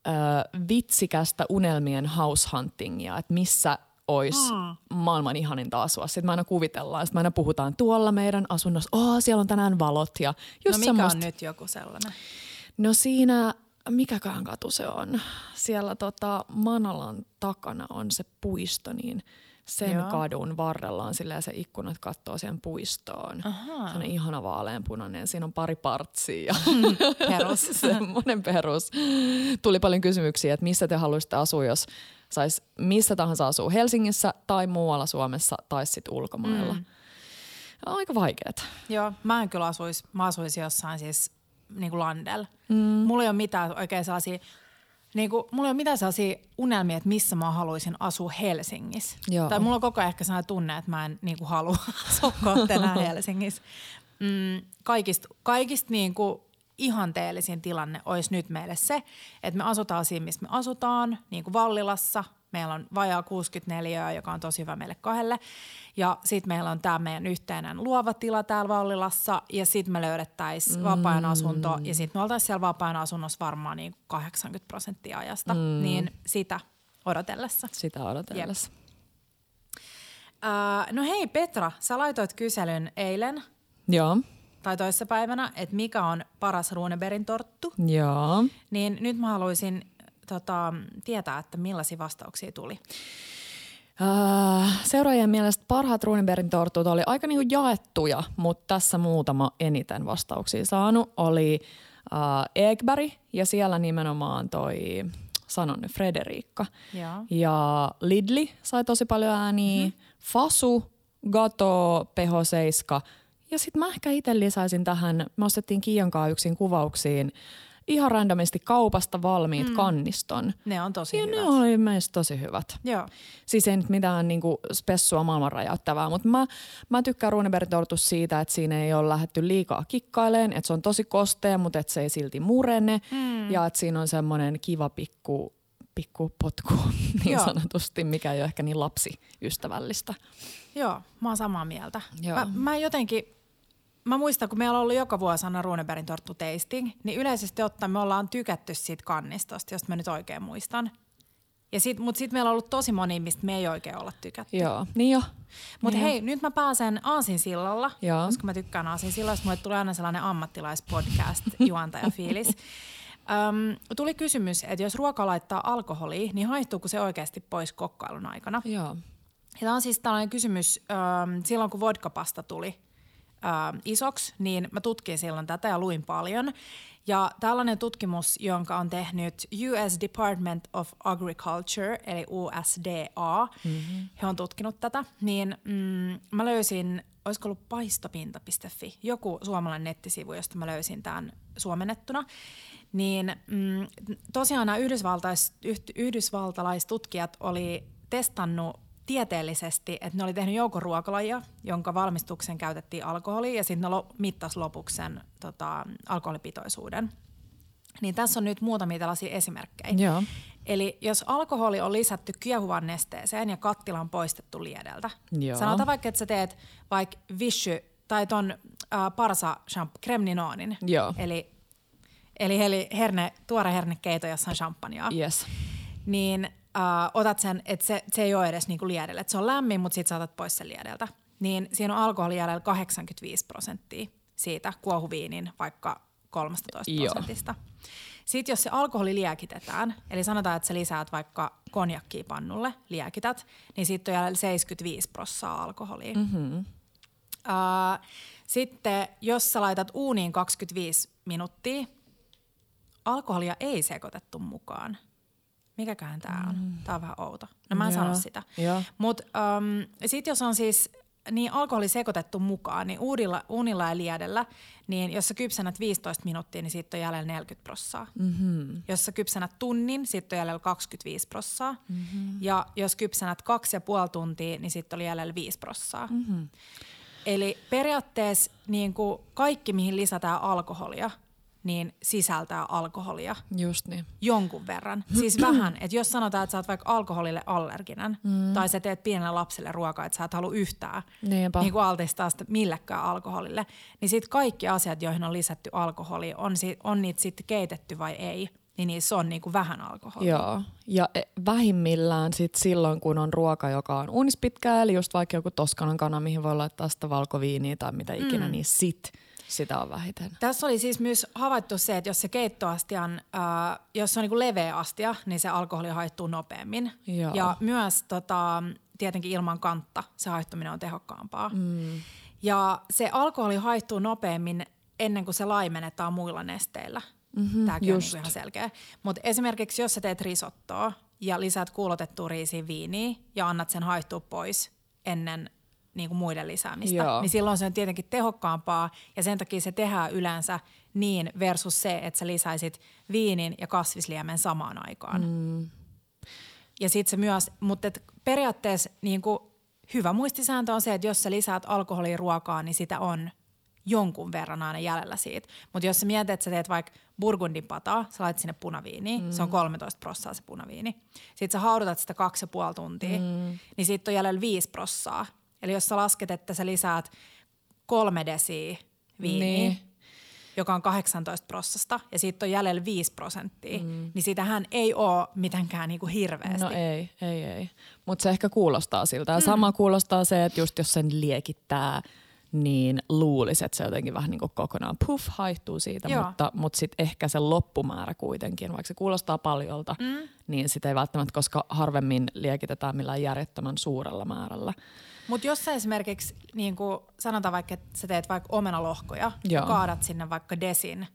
ö, vitsikästä unelmien house huntingia, että missä olisi mm. maailman ihaninta asua. Sitten me aina kuvitellaan, sitten me aina puhutaan tuolla meidän asunnossa, oh, siellä on tänään valot ja just no mikä semmoista. on nyt joku sellainen? No siinä, mikäkään katu se on? Siellä tota Manalan takana on se puisto, niin sen Joo. Kadun varrella on silleen se ikkunat kattoo siihen puistoon. Ahaa. Se on ihana vaaleanpunainen. Siinä on pari partsia ja Perus. semmoinen perus. Tuli paljon kysymyksiä, että missä te haluaisitte asua, jos sais missä tahansa asua Helsingissä tai muualla Suomessa tai sitten ulkomailla. Mm. Aika vaikeet. Joo, mä en kyllä asuisi, mä asuisin jossain siis niin kuin landella. Mm. Mulla ei ole mitään oikein sellaisia, niin kuin, mulla ei ole mitään sellaisia unelmia, että missä mä haluaisin asua Helsingissä. Joo. Tai mulla on koko ajan ehkä sellainen tunne, että mä en niin kuin, halua asua enää Helsingissä. Mm, kaikista kaikista niin kuin, ihanteellisin tilanne olisi nyt meille se, että me asutaan siinä, missä me asutaan, niin kuin Vallilassa. Meillä on vajaa 64, joka on tosi hyvä meille kahdelle. Ja sitten meillä on tämä meidän yhteinen luova tila täällä Vallilassa. Ja sitten me löydettäisiin mm. vapaa asunto. Ja sitten me oltaisiin siellä vapaa asunnossa varmaan niin 80 prosenttia ajasta. Mm. Niin sitä odotellessa. Sitä odotellessa. Äh, no hei Petra, sä laitoit kyselyn eilen Joo. tai toissapäivänä, että mikä on paras Runeberin torttu. Joo. Niin nyt mä haluaisin tota, tietää, että millaisia vastauksia tuli. Äh, seuraajien mielestä parhaat Runebergin tortut oli aika niinku jaettuja, mutta tässä muutama eniten vastauksia saanut oli Egberg ja siellä nimenomaan toi sanon nyt Frederiikka. Joo. Ja Lidli sai tosi paljon ääniä, mm-hmm. Fasu, Gato, Peho Seiska. Ja sitten mä ehkä itse lisäisin tähän, me ostettiin Kiian yksin kuvauksiin ihan randomisti kaupasta valmiit mm. kanniston. Ne on tosi ja hyvät. ne oli meistä tosi hyvät. Joo. Siis ei nyt mitään niinku spessua maailman räjäyttävää, mutta mä, mä tykkään Runeberg tortus siitä, että siinä ei ole lähdetty liikaa kikkaileen, että se on tosi kostea, mutta että se ei silti murene mm. ja että siinä on semmoinen kiva pikku, pikku potku niin Joo. sanotusti, mikä ei ole ehkä niin lapsiystävällistä. Joo, mä oon samaa mieltä. Joo. Mä, mä jotenkin, mä muistan, kun meillä on ollut joka vuosi aina Runebergin torttu tasting, niin yleisesti ottaen me ollaan tykätty siitä kannistosta, josta mä nyt oikein muistan. Ja sit, mut sit meillä on ollut tosi moni, mistä me ei oikein olla tykätty. Joo, niin jo. Mutta Niin hei, nyt mä pääsen Aasinsillalla, Joo. koska mä tykkään Aasinsillasta. Mulle tulee aina sellainen ammattilaispodcast, juontaja fiilis. Öm, tuli kysymys, että jos ruoka laittaa alkoholia, niin haihtuuko se oikeasti pois kokkailun aikana? Joo. Ja tämä on siis tällainen kysymys, ähm, silloin kun vodkapasta tuli ähm, isoksi, niin mä tutkin silloin tätä ja luin paljon. Ja tällainen tutkimus, jonka on tehnyt US Department of Agriculture, eli USDA, mm-hmm. he on tutkinut tätä, niin mm, mä löysin, olisiko ollut paistopinta.fi, joku suomalainen nettisivu, josta mä löysin tämän suomennettuna, niin mm, tosiaan nämä yhdysvaltais, yhdysvaltalaistutkijat oli testannut tieteellisesti, että ne oli tehnyt joukon ruokalajia, jonka valmistukseen käytettiin alkoholia ja sitten ne lo- mittas lopuksi sen tota, alkoholipitoisuuden. Niin tässä on nyt muutamia tällaisia esimerkkejä. Joo. Eli jos alkoholi on lisätty kiehuvaan nesteeseen ja kattila on poistettu liedeltä. Joo. Sanotaan vaikka, että sä teet vaikka vichy tai ton äh, parsa champ, kremninoonin. Joo. Eli, eli heli, herne, tuore hernekeito, jossa on champagnea Yes. niin äh, otat sen, että se, se ei ole edes niinku liedellä. Et se on lämmin, mutta sitten saatat pois sen liedeltä. Niin siinä on alkoholi jäljellä 85 prosenttia siitä kuohuviinin vaikka 13 Joo. prosentista. Sitten jos se alkoholi liekitetään, eli sanotaan, että sä lisäät vaikka konjakkia pannulle, liekität, niin siitä on jäljellä 75 prosenttia alkoholia. Mm-hmm. Uh, sitten jos sä laitat uuniin 25 minuuttia, alkoholia ei sekoitettu mukaan. Mikäköhän tämä on? Mm. Tämä on vähän outo. No mä en Joo, sano sitä. Mutta um, sitten jos on siis niin alkoholi sekoitettu mukaan, niin uudilla, uunilla ja liedellä, niin jos sä kypsänät 15 minuuttia, niin siitä on jäljellä 40 prossaa. Mm-hmm. Jos sä kypsänät tunnin, siitä on jäljellä 25 prossaa. Mm-hmm. Ja jos kypsänät kaksi ja puoli tuntia, niin sitten oli jäljellä 5 prossaa. Mm-hmm. Eli periaatteessa niin kuin kaikki, mihin lisätään alkoholia, niin sisältää alkoholia Just niin. jonkun verran. Siis vähän, että jos sanotaan, että sä oot vaikka alkoholille allerginen, mm. tai sä teet pienelle lapselle ruokaa, että sä et halua yhtään Niinpä. niin kuin altistaa sitä millekään alkoholille, niin sitten kaikki asiat, joihin on lisätty alkoholi, on, si- on niitä sitten keitetty vai ei, niin niissä on niin kuin vähän alkoholia. Joo, ja e- vähimmillään sit silloin, kun on ruoka, joka on uunis pitkää, eli just vaikka joku toskanan kana, mihin voi laittaa sitä valkoviiniä tai mitä ikinä, mm. niin sit sitä on vähiten. Tässä oli siis myös havaittu se, että jos se keittoastian, äh, jos se on niin leveä astia, niin se alkoholi haittuu nopeammin. Joo. Ja myös tota, tietenkin ilman kantta se haittuminen on tehokkaampaa. Mm. Ja se alkoholi haittuu nopeammin ennen kuin se laimennetaan muilla nesteillä. Mm-hmm, Tämäkin just. on niin ihan selkeä. Mutta esimerkiksi jos sä teet risottoa ja lisäät kuulotettua riisiin viiniä ja annat sen haihtua pois ennen niin kuin muiden lisäämistä, Joo. niin silloin se on tietenkin tehokkaampaa ja sen takia se tehdään yleensä niin versus se, että sä lisäisit viinin ja kasvisliemen samaan aikaan. Mm. Ja sitten se myös, mutta et periaatteessa niin kuin hyvä muistisääntö on se, että jos sä lisäät alkoholia ruokaan, niin sitä on jonkun verran aina jäljellä siitä. Mutta jos sä mietit, että sä teet vaikka burgundin pataa, sä laitat sinne punaviiniä, mm. se on 13 prossaa se punaviini. Sitten sä haudutat sitä kaksi ja puoli tuntia, mm. niin siitä on jäljellä 5 prossaa. Eli jos sä lasket, että sä lisäät kolme desiä viiniä, Niin. joka on 18 prossasta, ja siitä on jäljellä 5 prosenttia, mm. niin sitähän ei ole mitenkään niinku hirveästi. No ei, ei, ei. Mutta se ehkä kuulostaa siltä. Ja sama kuulostaa se, että just jos sen liekittää, niin luulisi, että se jotenkin vähän niin kuin kokonaan puff haihtuu siitä, Joo. mutta, mutta sitten ehkä se loppumäärä kuitenkin, vaikka se kuulostaa paljolta, mm. Niin sitä ei välttämättä, koska harvemmin liekitetään millään järjettömän suurella määrällä. Mutta jos sä esimerkiksi, niin kuin sanotaan vaikka, että sä teet vaikka omenalohkoja, Joo. ja kaadat sinne vaikka desin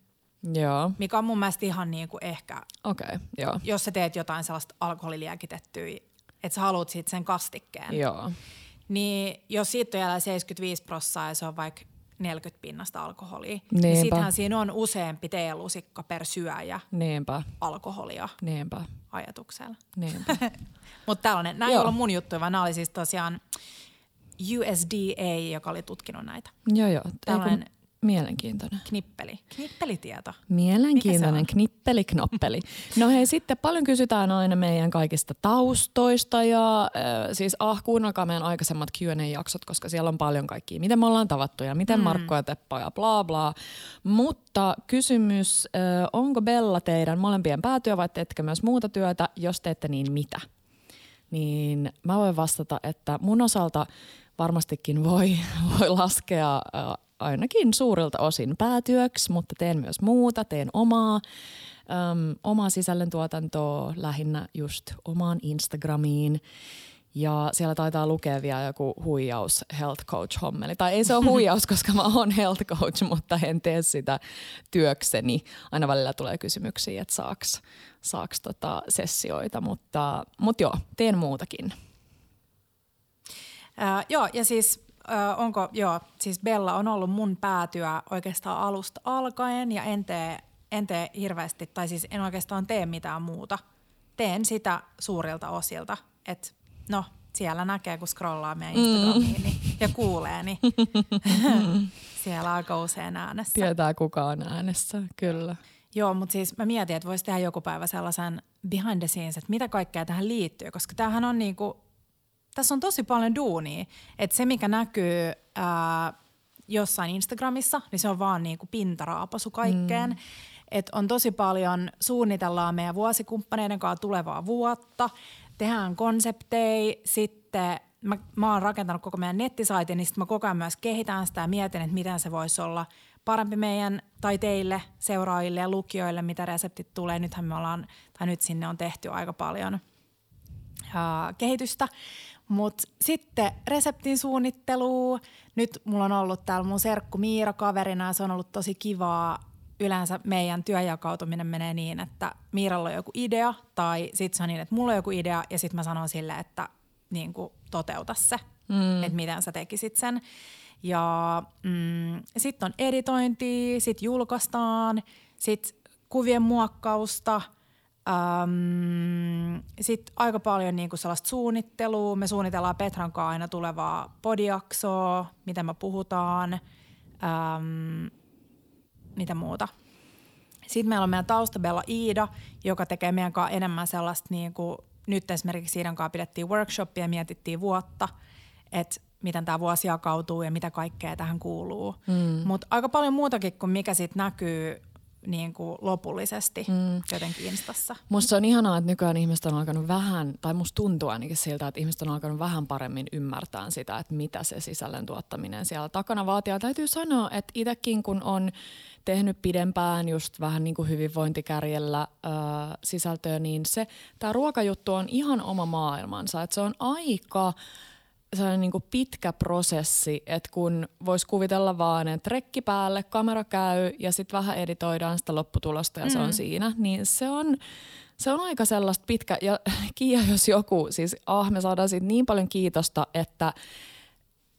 Joo, mikä on mun mielestä ihan niin kuin ehkä, okay, joo. jos sä teet jotain sellaista alkoholiliekitettyä, että sä haluat siitä sen kastikkeen, Joo, niin jos siitä on jäljellä 75 prossaa ja se on vaikka 40 pinnasta alkoholia, Niinpä. niin sittenhän siinä on useampi teelusikka per syöjä niinpä, alkoholia niinpä, ajatuksella. Mutta tällainen, nämä ei ollut mun juttuja, vaan nämä oli siis tosiaan USDA, joka oli tutkinut näitä. joo, joo. Tällainen- mielenkiintoinen. Knippeli. Knippelitieto. Mielenkiintoinen on? knippeli knoppeli. No hei, sitten paljon kysytään aina meidän kaikista taustoista ja äh, siis ah, kuunnelkaa meidän aikaisemmat Q&A-jaksot, koska siellä on paljon kaikkia. Miten me ollaan tavattu ja miten mm. Markko ja Teppo ja bla bla. Mutta kysymys, äh, onko Bella teidän molempien päätyö vai teettekö myös muuta työtä? Jos teette, niin mitä? Niin mä voin vastata, että mun osalta varmastikin voi, voi laskea äh, ainakin suurilta osin päätyöksi, mutta teen myös muuta, teen omaa, äm, omaa sisällöntuotantoa lähinnä just omaan Instagramiin. Ja siellä taitaa lukea vielä joku huijaus health coach hommeli. Tai ei se ole huijaus, koska mä oon health coach, mutta en tee sitä työkseni. Aina välillä tulee kysymyksiä, että saaks, saaks tota sessioita, mutta, mutta joo, teen muutakin. Ää, joo, ja siis onko, joo, siis Bella on ollut mun päätyö oikeastaan alusta alkaen ja en tee, en tee hirveästi, tai siis en oikeastaan tee mitään muuta. Teen sitä suurilta osilta, että no siellä näkee, kun scrollaa meidän Instagramiin niin, ja kuulee, niin siellä aika usein äänessä. Tietää kuka on äänessä, kyllä. Joo, mutta siis mä mietin, että voisi tehdä joku päivä sellaisen behind the scenes, että mitä kaikkea tähän liittyy, koska tämähän on niinku, tässä on tosi paljon duunia, että se mikä näkyy ää, jossain Instagramissa, niin se on vaan niinku pintaraapasu kaikkeen. Mm. Et on tosi paljon, suunnitellaan meidän vuosikumppaneiden kanssa tulevaa vuotta, tehdään konsepteja, sitten mä, mä oon rakentanut koko meidän nettisaitin, niin sitten mä koko ajan myös kehitän sitä ja mietin, että miten se voisi olla parempi meidän tai teille, seuraajille ja lukijoille, mitä reseptit tulee. Nythän me ollaan, tai nyt sinne on tehty aika paljon ää, kehitystä. Mutta sitten reseptin suunnittelu. Nyt mulla on ollut täällä mun serkku Miira kaverina ja se on ollut tosi kivaa. Yleensä meidän työjakautuminen menee niin, että Miiralla on joku idea tai sitten se on niin, että mulla on joku idea ja sitten mä sanon sille, että niin kuin, toteuta se, mm. että miten sä tekisit sen. Ja mm, sitten on editointi, sitten julkaistaan, sitten kuvien muokkausta, äm, sitten aika paljon niinku sellaista suunnittelua. Me suunnitellaan Petran kanssa aina tulevaa podiaksoa, miten me puhutaan, äm, mitä muuta. Sitten meillä on meidän taustabella Iida, joka tekee meidän kanssa enemmän sellaista, niin kuin, nyt esimerkiksi Iidan kanssa pidettiin workshopia ja mietittiin vuotta, että miten tämä vuosi jakautuu ja mitä kaikkea tähän kuuluu. Mm. Mutta aika paljon muutakin kuin mikä sitten näkyy niin kuin lopullisesti mm. jotenkin Instassa. Musta se on ihanaa, että nykyään ihmiset on alkanut vähän, tai musta tuntuu ainakin siltä, että ihmiset on alkanut vähän paremmin ymmärtää sitä, että mitä se sisällön tuottaminen siellä takana vaatii. Ja täytyy sanoa, että itsekin kun on tehnyt pidempään just vähän niin kuin hyvinvointikärjellä äh, sisältöä, niin se, tämä ruokajuttu on ihan oma maailmansa. Että se on aika sellainen niin kuin pitkä prosessi, että kun voisi kuvitella vaan, että rekki päälle, kamera käy ja sitten vähän editoidaan sitä lopputulosta ja mm. se on siinä, niin se on, se on aika sellaista pitkä, ja Kiia jos joku, siis ah me saadaan siitä niin paljon kiitosta, että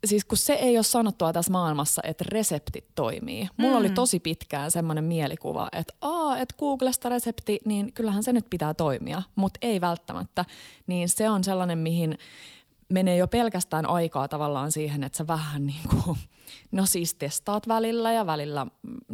siis kun se ei ole sanottua tässä maailmassa, että reseptit toimii. Mulla mm. oli tosi pitkään semmoinen mielikuva, että aa, että Googlesta resepti, niin kyllähän se nyt pitää toimia, mutta ei välttämättä. Niin se on sellainen, mihin menee jo pelkästään aikaa tavallaan siihen, että sä vähän niin kuin, no siis testaat välillä ja välillä mm,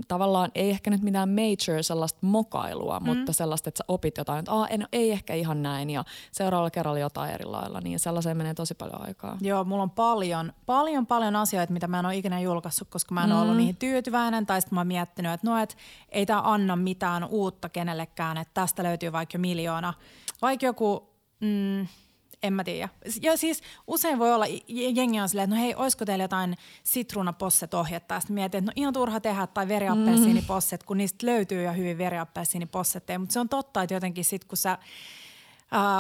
tavallaan ei ehkä nyt mitään major sellaista mokailua, mm. mutta sellaista, että sä opit jotain, että Aa, en, ei ehkä ihan näin ja seuraavalla kerralla jotain eri lailla, niin sellaiseen menee tosi paljon aikaa. Joo, mulla on paljon, paljon, paljon asioita, mitä mä en ole ikinä julkaissut, koska mä en mm. ollut niihin tyytyväinen tai sitten mä oon miettinyt, että no, et ei tää anna mitään uutta kenellekään, että tästä löytyy vaikka jo miljoona. Vaikka joku, mm, en mä tiedä. Ja siis usein voi olla, jengi on silleen, että no hei, olisiko teillä jotain sitruunaposset-ohjetta? Ja sitten mietin, että no ihan turha tehdä tai veriappelsiiniposset, kun niistä löytyy jo hyvin veriappelsiinipossetteja. Mutta se on totta, että jotenkin sitten kun sä äh,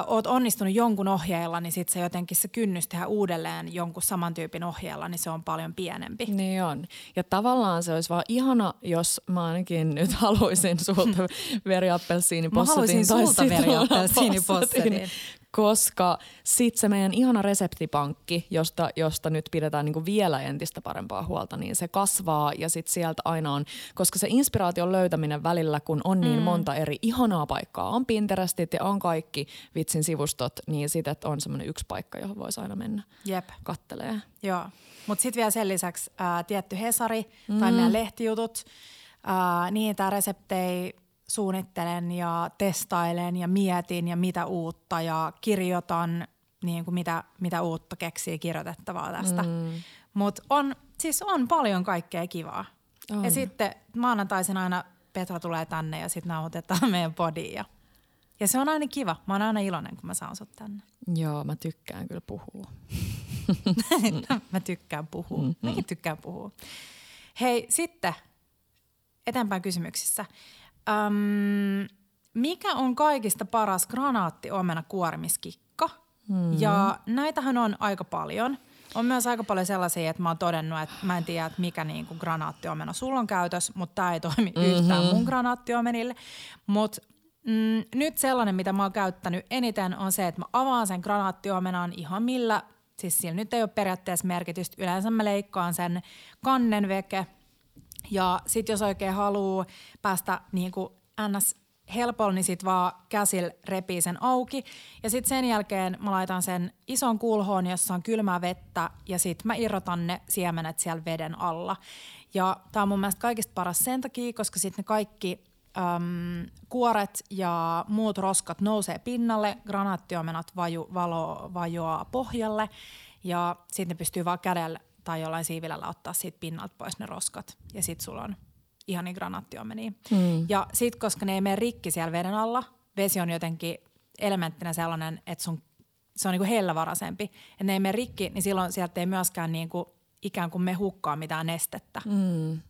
oot onnistunut jonkun ohjeella, niin sitten se jotenkin se kynnys tehdä uudelleen jonkun saman tyypin ohjeella, niin se on paljon pienempi. Niin on. Ja tavallaan se olisi vaan ihana, jos mä ainakin nyt haluaisin sulta veriappelsiinipossetin. Mä haluaisin sulta veriappelsiinipossetin koska sitten se meidän ihana reseptipankki, josta, josta nyt pidetään niinku vielä entistä parempaa huolta, niin se kasvaa ja sitten sieltä aina on, koska se inspiraation löytäminen välillä, kun on niin mm. monta eri ihanaa paikkaa, on Pinterestit ja on kaikki vitsin sivustot, niin sitten on semmoinen yksi paikka, johon voisi aina mennä Jep. kattelee. Joo, mutta sitten vielä sen lisäksi ää, tietty Hesari mm. tai meidän lehtijutut, ää, niitä reseptejä suunnittelen ja testailen ja mietin ja mitä uutta ja kirjoitan niin kuin mitä, mitä uutta keksii kirjoitettavaa tästä. Mm. Mutta on, siis on paljon kaikkea kivaa. On. Ja sitten maanantaisin aina Petra tulee tänne ja sitten nauhoitetaan meidän podiin. Ja, ja se on aina kiva. Mä oon aina iloinen, kun mä saan sut tänne. Joo, mä tykkään kyllä puhua. mä tykkään puhua. Mm-hmm. Mäkin tykkään puhua. Hei, sitten eteenpäin kysymyksissä. Öm, mikä on kaikista paras granaattiomena kuormiskikka? Hmm. Ja näitähän on aika paljon. On myös aika paljon sellaisia, että mä oon todennut, että mä en tiedä, että mikä niinku granaattiomena sulla on käytös, mutta tämä ei toimi mm-hmm. yhtään mun granaattiomenille. Mutta mm, nyt sellainen, mitä mä oon käyttänyt eniten, on se, että mä avaan sen granaattiomenan ihan millä, siis sillä nyt ei ole periaatteessa merkitystä. Yleensä mä leikkaan sen kannen veke – ja sitten jos oikein haluaa päästä niin kuin ns helpolla, niin sitten vaan käsil repii sen auki. Ja sitten sen jälkeen mä laitan sen ison kulhoon, jossa on kylmää vettä, ja sitten mä irrotan ne siemenet siellä veden alla. Ja tämä on mun mielestä kaikista paras sen takia, koska sitten ne kaikki äm, kuoret ja muut roskat nousee pinnalle, granaattiomenat vaju, valo, vajoaa pohjalle, ja sitten ne pystyy vaan kädellä tai jollain siivilällä ottaa siitä pinnalta pois ne roskat. Ja sit sulla on ihan niin granaattiomenia. Mm. Ja sit koska ne ei mene rikki siellä veden alla, vesi on jotenkin elementtinä sellainen, että sun, se on niinku hellävaraisempi. Että ne ei mene rikki, niin silloin sieltä ei myöskään niinku ikään kuin me hukkaa mitään nestettä. Mm.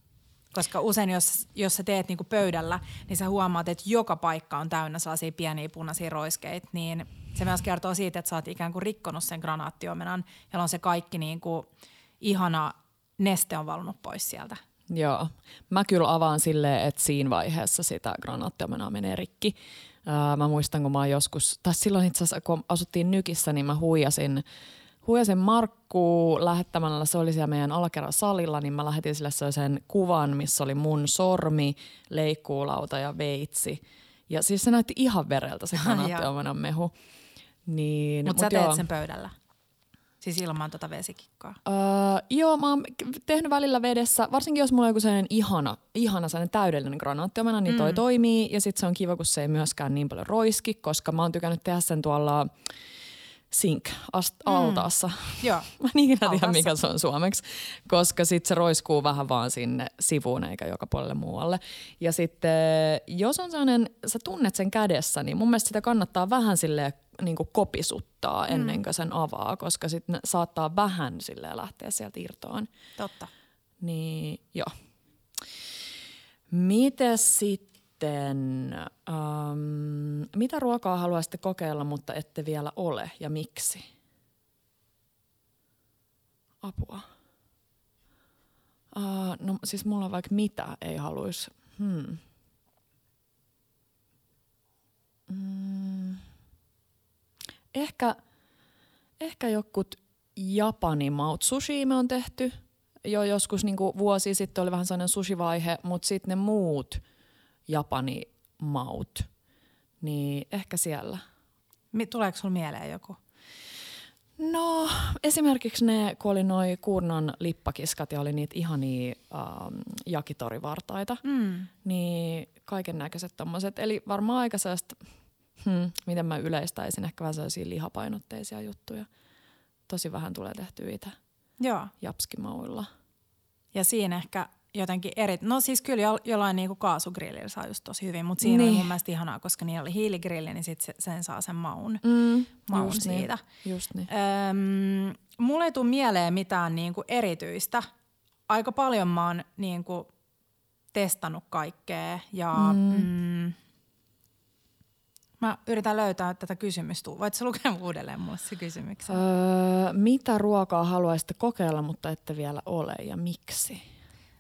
Koska usein, jos, jos sä teet niinku pöydällä, niin sä huomaat, että joka paikka on täynnä sellaisia pieniä punaisia roiskeita, niin se myös kertoo siitä, että sä oot ikään kuin rikkonut sen granaattiomenan, jolloin se kaikki niinku, ihana neste on valunut pois sieltä. Joo. Mä kyllä avaan silleen, että siinä vaiheessa sitä granaattiamenaa menee rikki. Ää, mä muistan, kun mä joskus, tai silloin itse asiassa kun asuttiin Nykissä, niin mä huijasin, huijasin Markku lähettämällä, se oli siellä meidän alakerran salilla, niin mä lähetin sille sellaisen kuvan, missä oli mun sormi, leikkuulauta ja veitsi. Ja siis se näytti ihan vereltä se granaattiamenan mehu. Niin, Mutta mut sä teet sen pöydällä? Siis ilman tuota vesikikkaa? Öö, joo, mä oon tehnyt välillä vedessä, varsinkin jos mulla on joku sellainen ihana, ihana sellainen täydellinen granaattiomena, niin toi mm. toimii. Ja sitten se on kiva, kun se ei myöskään niin paljon roiski, koska mä oon tykännyt tehdä sen tuolla sink ast- mm. altaassa. Joo. Mä en ikinä tiedä, mikä se on suomeksi, koska sitten se roiskuu vähän vaan sinne sivuun eikä joka puolelle muualle. Ja sitten jos on sellainen, sä tunnet sen kädessä, niin mun mielestä sitä kannattaa vähän sille niin kopisuttaa mm. ennen kuin sen avaa, koska sitten saattaa vähän sille lähteä sieltä irtoon. Totta. Niin, joo. Miten sitten, ähm, mitä ruokaa haluaisitte kokeilla, mutta ette vielä ole ja miksi? Apua. Uh, no siis mulla on vaikka mitä ei haluaisi. Hmm. Mm ehkä, ehkä jokut japanimaut. Sushi me on tehty jo joskus niin vuosi sitten oli vähän sellainen sushivaihe, mutta sitten ne muut japanimaut, niin ehkä siellä. Tuleeko sinulla mieleen joku? No esimerkiksi ne, kun oli noi Kurnan lippakiskat ja oli niitä ihania ähm, jakitorivartaita, mm. niin kaiken näköiset tommoset. Eli varmaan aika sellaista hmm, miten mä yleistäisin, ehkä vähän sellaisia lihapainotteisia juttuja. Tosi vähän tulee tehtyä itse Joo. japskimauilla. Ja siinä ehkä jotenkin eri, no siis kyllä jo, jollain niinku kaasugrillillä saa just tosi hyvin, mutta siinä niin. oli mun mielestä ihanaa, koska niillä oli hiiligrilli, niin sit se, sen saa sen maun, mm, maun just niin, siitä. Niin, just niin. Öm, mulle ei tule mieleen mitään niinku erityistä. Aika paljon mä oon niinku testannut kaikkea ja mm. Mm, Mä yritän löytää tätä kysymystä. Voitko sä lukea uudelleen mulle se kysymyksen? Öö, mitä ruokaa haluaisitte kokeilla, mutta ette vielä ole ja miksi?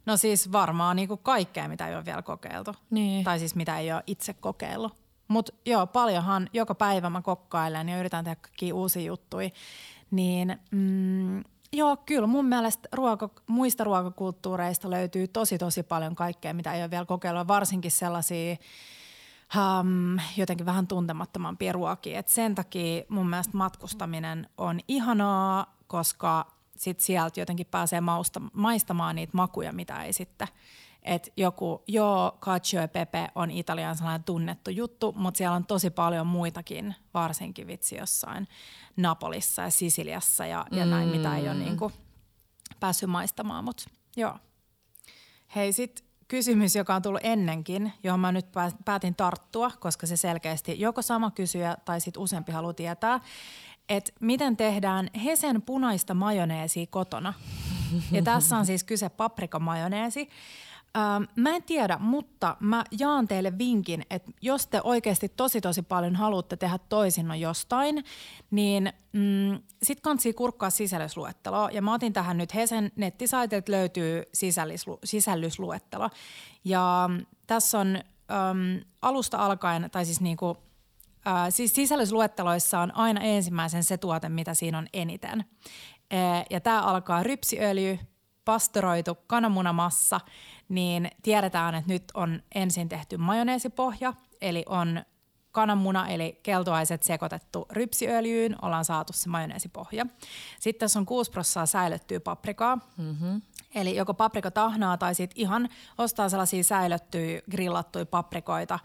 No siis varmaan niinku kaikkea, mitä ei ole vielä kokeiltu. Niin. Tai siis mitä ei ole itse kokeillut. Mutta joo, paljonhan joka päivä mä kokkailen ja yritän tehdä kaikkia uusia juttuja. Niin mm, joo, kyllä mun mielestä ruoka, muista ruokakulttuureista löytyy tosi tosi paljon kaikkea, mitä ei ole vielä kokeillut. Varsinkin sellaisia um, jotenkin vähän tuntemattomampia ruokia. Et sen takia mun mielestä matkustaminen on ihanaa, koska sit sieltä jotenkin pääsee mausta, maistamaan niitä makuja, mitä ei sitten että joku, joo, cacio e pepe on Italian sellainen tunnettu juttu, mutta siellä on tosi paljon muitakin, varsinkin vitsi jossain Napolissa ja Sisiliassa ja, ja näin, mitä ei ole mm. niinku päässyt maistamaan, mutta joo. Hei, sit kysymys, joka on tullut ennenkin, johon mä nyt päätin tarttua, koska se selkeästi joko sama kysyjä tai sitten useampi haluaa tietää, että miten tehdään Hesen punaista majoneesia kotona. Ja tässä on siis kyse paprikamajoneesi. Ähm, mä en tiedä, mutta mä jaan teille vinkin, että jos te oikeasti tosi tosi paljon haluatte tehdä toisinnon jostain, niin mm, sit kannattaa kurkkaa sisällysluetteloa. Ja mä otin tähän nyt Hesen nettisaitilta löytyy sisällysluettelo. Ja tässä on äm, alusta alkaen, tai siis niinku, äh, siis sisällysluetteloissa on aina ensimmäisen se tuote, mitä siinä on eniten. Äh, ja tämä alkaa rypsiöljy, pastoroitu kananmunamassa – niin tiedetään, että nyt on ensin tehty majoneesipohja, eli on kananmuna eli keltoaiset sekoitettu rypsiöljyyn, ollaan saatu se majoneesipohja. Sitten tässä on 6 prosenttia säilyttyä paprikaa, mm-hmm. eli joko paprikatahnaa tai sitten ihan ostaa sellaisia säilyttyjä grillattuja paprikoita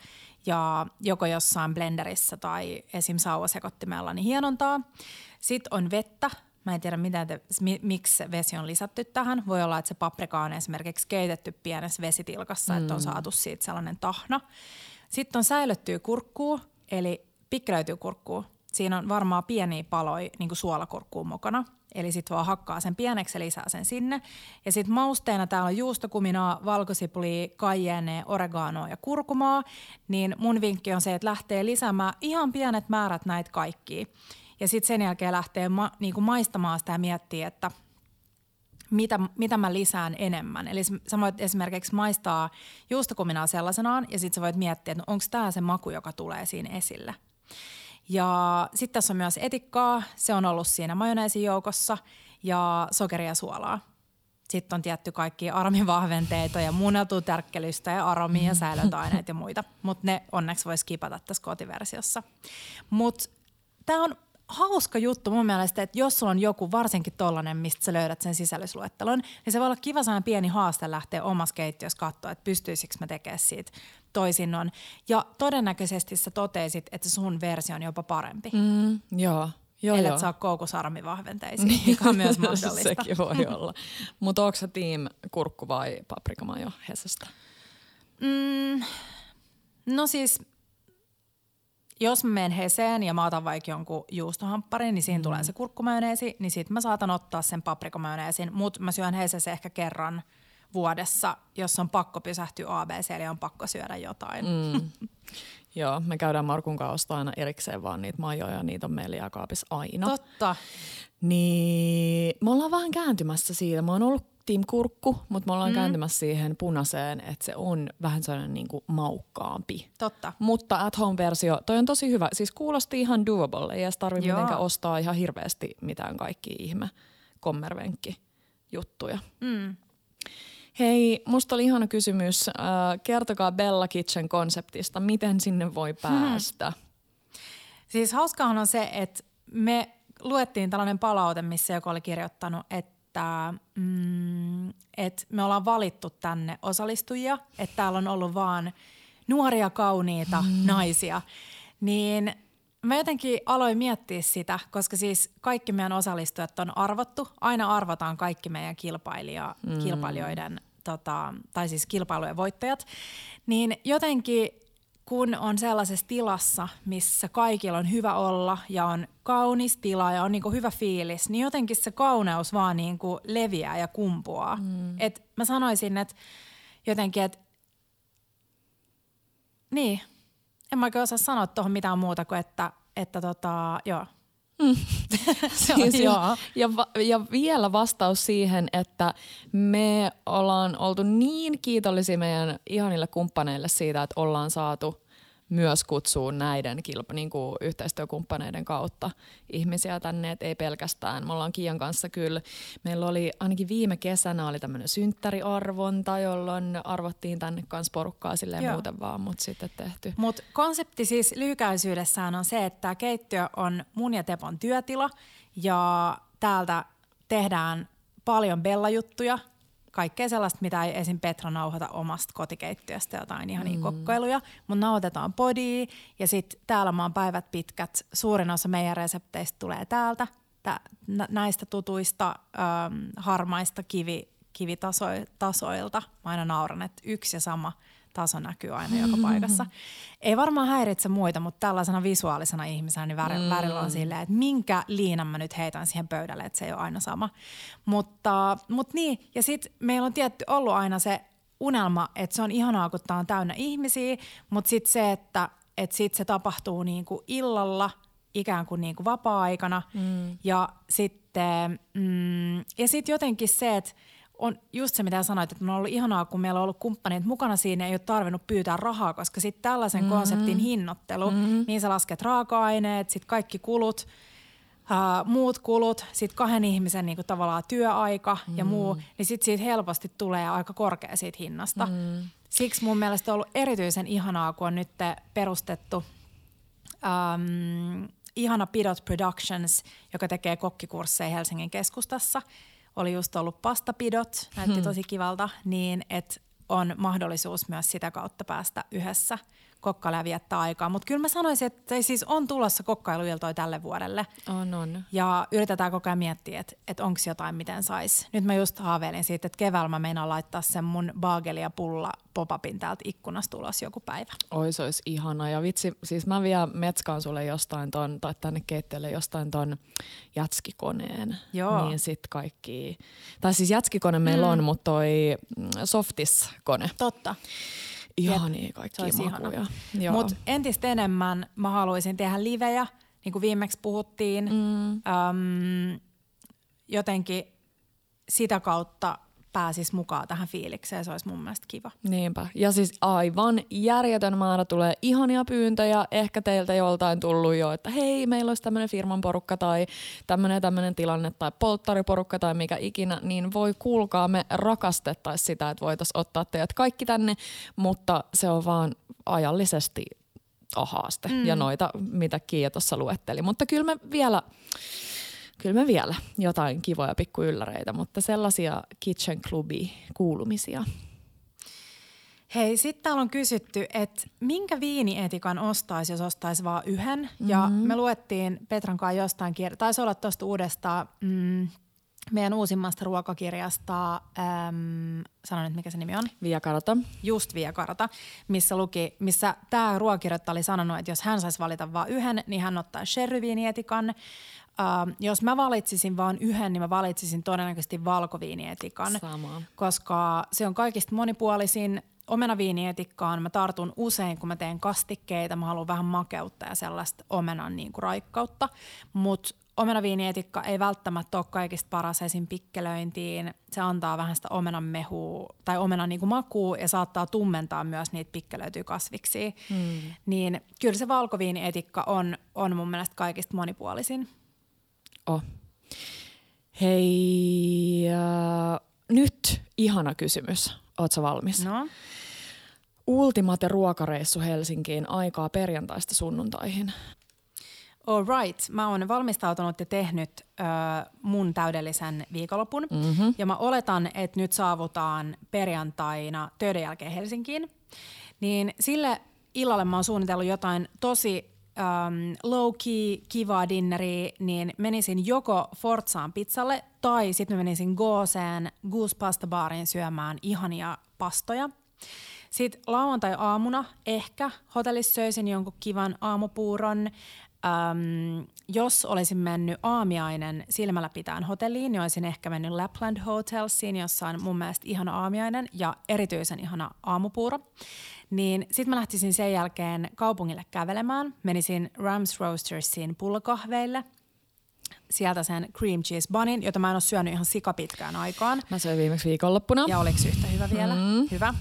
ja joko jossain blenderissä tai esim. sauvasekottimella niin hienontaa. Sitten on vettä, Mä en tiedä, mitä te, miksi vesi on lisätty tähän. Voi olla, että se paprika on esimerkiksi keitetty pienessä vesitilkassa, mm. että on mm. saatu siitä sellainen tahna. Sitten on säilyttyä kurkkuu, eli pikkelöityy kurkkuu. Siinä on varmaan pieniä paloja, niin kuin suolakurkkuun mukana. Eli sitten vaan hakkaa sen pieneksi ja lisää sen sinne. Ja sitten mausteena täällä on juustokuminaa, valkosipuli, kajene, oreganoa ja kurkumaa. Niin mun vinkki on se, että lähtee lisäämään ihan pienet määrät näitä kaikkia. Ja sitten sen jälkeen lähtee ma, niin kuin maistamaan sitä ja miettii, että mitä, mitä mä lisään enemmän. Eli sä voit esimerkiksi maistaa juustokuminaa sellaisenaan ja sitten sä voit miettiä, että no onko tämä se maku, joka tulee siinä esille. Ja sitten tässä on myös etikkaa, se on ollut siinä majoneesin joukossa ja sokeria ja suolaa. Sitten on tietty kaikki aromivahventeita ja muunneltua tärkkelystä ja aromia ja säilöntäaineet ja muita. Mutta ne onneksi voisi skipata tässä kotiversiossa. Mutta tämä on hauska juttu mun mielestä, että jos sulla on joku varsinkin tollanen, mistä sä löydät sen sisällysluettelon, niin se voi olla kiva sellainen pieni haaste lähteä omassa keittiössä katsoa, että pystyisikö mä tekemään siitä toisinnon. Ja todennäköisesti sä toteisit, että sun versio on jopa parempi. Mm, joo. Joo, Ellet saa koukosarmivahventeisiin, niin. mikä on myös mahdollista. Sekin voi olla. Mutta onko se team kurkku vai paprikamajo Hesestä? Mm, no siis jos mä menen Heseen ja mä otan vaikka jonkun juustohampparin, niin siinä mm. tulee se kurkkumajoneesi, niin sitten mä saatan ottaa sen paprikamajoneesin, mutta mä syön Hesessä ehkä kerran vuodessa, jos on pakko pysähtyä ABC, eli on pakko syödä jotain. Mm. Joo, me käydään Markun kanssa aina erikseen vaan niitä majoja, niitä on meillä jääkaapissa aina. Totta. Niin me ollaan vähän kääntymässä siitä. Mä oon ollut Team Kurkku, mutta me ollaan mm. kääntymässä siihen punaiseen, että se on vähän sellainen niin kuin maukkaampi. Totta. Mutta at home-versio, toi on tosi hyvä. Siis kuulosti ihan doable, ei edes tarvitse mitenkään ostaa ihan hirveästi mitään kaikki ihme kommervenkki juttuja. Mm. Hei, musta oli ihana kysymys. Äh, kertokaa Bella Kitchen konseptista. Miten sinne voi hmm. päästä? Hmm. Siis hauskaahan on se, että me luettiin tällainen palaute, missä joku oli kirjoittanut, että että, mm, että me ollaan valittu tänne osallistujia, että täällä on ollut vaan nuoria kauniita mm. naisia, niin mä jotenkin aloin miettiä sitä, koska siis kaikki meidän osallistujat on arvottu. Aina arvotaan kaikki meidän kilpailija, mm. kilpailijoiden, tota, tai siis kilpailujen voittajat. Niin jotenkin kun on sellaisessa tilassa, missä kaikilla on hyvä olla ja on kaunis tila ja on niinku hyvä fiilis, niin jotenkin se kauneus vaan niinku leviää ja kumpuaa. Mm. Et mä sanoisin, että jotenkin, että niin, en mä oikein osaa sanoa tuohon mitään muuta kuin, että, että tota, joo. siis ja, ja, ja vielä vastaus siihen, että me ollaan oltu niin kiitollisia meidän ihanille kumppaneille siitä, että ollaan saatu myös kutsuu näiden kilpa, niin kuin yhteistyökumppaneiden kautta ihmisiä tänne, että ei pelkästään. Me ollaan Kian kanssa kyllä, meillä oli ainakin viime kesänä oli tämmöinen synttäriarvonta, jolloin arvottiin tänne kanssa porukkaa silleen Joo. muuten vaan, mutta sitten tehty. Mutta konsepti siis lyhykäisyydessään on se, että keittiö on mun ja Tepon työtila ja täältä tehdään paljon bellajuttuja – kaikkea sellaista, mitä ei esim. Petra nauhoita omasta kotikeittiöstä, jotain ihan mm. kokkailuja, mutta nauhoitetaan podia ja sitten täällä maan päivät pitkät. Suurin osa meidän resepteistä tulee täältä, tä, näistä tutuista äm, harmaista kivi, kivitasoilta. Mä aina nauran, että yksi ja sama – taso näkyy aina joka paikassa. Ei varmaan häiritse muita, mutta tällaisena visuaalisena ihmisenä niin väri, mm. värillä on silleen, että minkä liinan mä nyt heitän siihen pöydälle, että se ei ole aina sama. Mutta, mutta niin, ja sitten meillä on tietty ollut aina se unelma, että se on ihanaa, kun tämä on täynnä ihmisiä, mutta sitten se, että, että sit se tapahtuu niinku illalla – ikään kuin, niin kuin vapaa-aikana. Mm. Ja sitten mm, ja sit jotenkin se, että on just se, mitä sanoit, että on ollut ihanaa, kun meillä on ollut kumppanit mukana siinä, ei ole tarvinnut pyytää rahaa, koska sitten tällaisen mm-hmm. konseptin hinnoittelu, mm-hmm. niin sä lasket raaka-aineet, sitten kaikki kulut, uh, muut kulut, sitten kahden ihmisen niin kuin tavallaan työaika mm-hmm. ja muu, niin sitten siitä helposti tulee aika korkea siitä hinnasta. Mm-hmm. Siksi mun mielestä on ollut erityisen ihanaa, kun on nyt perustettu um, ihana Pidot Productions, joka tekee kokkikursseja Helsingin keskustassa – oli just ollut pastapidot, näytti hmm. tosi kivalta, niin että on mahdollisuus myös sitä kautta päästä yhdessä – kokkailla ja viettää aikaa. Mutta kyllä mä sanoisin, että siis on tulossa kokkailuiltoja tälle vuodelle. On, on. Ja yritetään koko ajan miettiä, että, että onko jotain, miten sais. Nyt mä just haaveilin siitä, että keväällä mä meinaan laittaa sen mun baageli ja pulla popapin täältä ikkunasta ulos joku päivä. Oi se olisi ihana. Ja vitsi, siis mä vielä metskaan sulle jostain ton, tai tänne keittiölle jostain ton jatskikoneen. Joo. Niin sit kaikki, tai siis jatskikone meillä mm. on, mutta toi mm, softis-kone. Totta. Ihan niin, kaikki makuja. Mutta entistä enemmän mä haluaisin tehdä livejä, niin kuin viimeksi puhuttiin. Mm. Öm, jotenkin sitä kautta pääsis mukaan tähän fiilikseen, se olisi mun mielestä kiva. Niinpä. Ja siis aivan järjetön määrä tulee ihania pyyntöjä. Ehkä teiltä joltain tullut jo, että hei, meillä olisi tämmöinen firman porukka tai tämmöinen tämmöinen tilanne tai polttariporukka tai mikä ikinä, niin voi kuulkaa, me rakastettaisiin sitä, että voitaisiin ottaa teidät kaikki tänne, mutta se on vaan ajallisesti haaste. Mm. Ja noita, mitä Kiia tuossa luetteli. Mutta kyllä me vielä kyllä me vielä jotain kivoja pikkuylläreitä, mutta sellaisia Kitchen Clubi kuulumisia. Hei, sitten täällä on kysytty, että minkä viinietikan ostaisi, jos ostaisi vain yhden? Mm-hmm. Ja me luettiin Petran kanssa jostain, taisi olla tuosta uudesta mm, meidän uusimmasta ruokakirjasta, äm, sanon nyt mikä se nimi on. Via Carta. Just Via Carta, missä luki, missä tämä ruokakirjoittaja oli sanonut, että jos hän saisi valita vain yhden, niin hän ottaa sherryviinietikan. Uh, jos mä valitsisin vain yhden, niin mä valitsisin todennäköisesti valkoviinietikan. Sama. Koska se on kaikista monipuolisin. Omenaviinietikkaan mä tartun usein, kun mä teen kastikkeita. Mä haluan vähän makeutta ja sellaista omenan niin kuin raikkautta. Mutta omenaviinietikka ei välttämättä ole kaikista paras esim. pikkelöintiin. Se antaa vähän sitä omenan mehua tai omenan niin makua ja saattaa tummentaa myös niitä pikkelöityjä kasviksi. Hmm. Niin kyllä se valkoviinietikka on, on mun mielestä kaikista monipuolisin. Oh. Hei, äh, nyt ihana kysymys. Oletko valmis? No. Ultimate ruokareissu Helsinkiin aikaa perjantaista sunnuntaihin. All right. Mä oon valmistautunut ja tehnyt äh, mun täydellisen viikonlopun. Mm-hmm. Ja mä oletan, että nyt saavutaan perjantaina töiden jälkeen Helsinkiin. Niin sille illalle mä oon suunnitellut jotain tosi um, low-key, kivaa dinneriä, niin menisin joko Forzaan pizzalle tai sitten menisin Gooseen Goose Pasta Baariin syömään ihania pastoja. Sitten lauantai-aamuna ehkä hotellissa söisin jonkun kivan aamupuuron. Äm, jos olisin mennyt aamiainen silmällä pitäen hotelliin, niin olisin ehkä mennyt Lapland Hotelsiin, jossa on mun mielestä ihana aamiainen ja erityisen ihana aamupuuro. Niin sitten mä lähtisin sen jälkeen kaupungille kävelemään. Menisin Rams Roastersiin pullokahveille – sieltä sen cream cheese bunin, jota mä en ole syönyt ihan sikapitkään aikaan. Mä söin viimeksi viikonloppuna. Ja oliko yhtä hyvä vielä? Mm. Hyvä.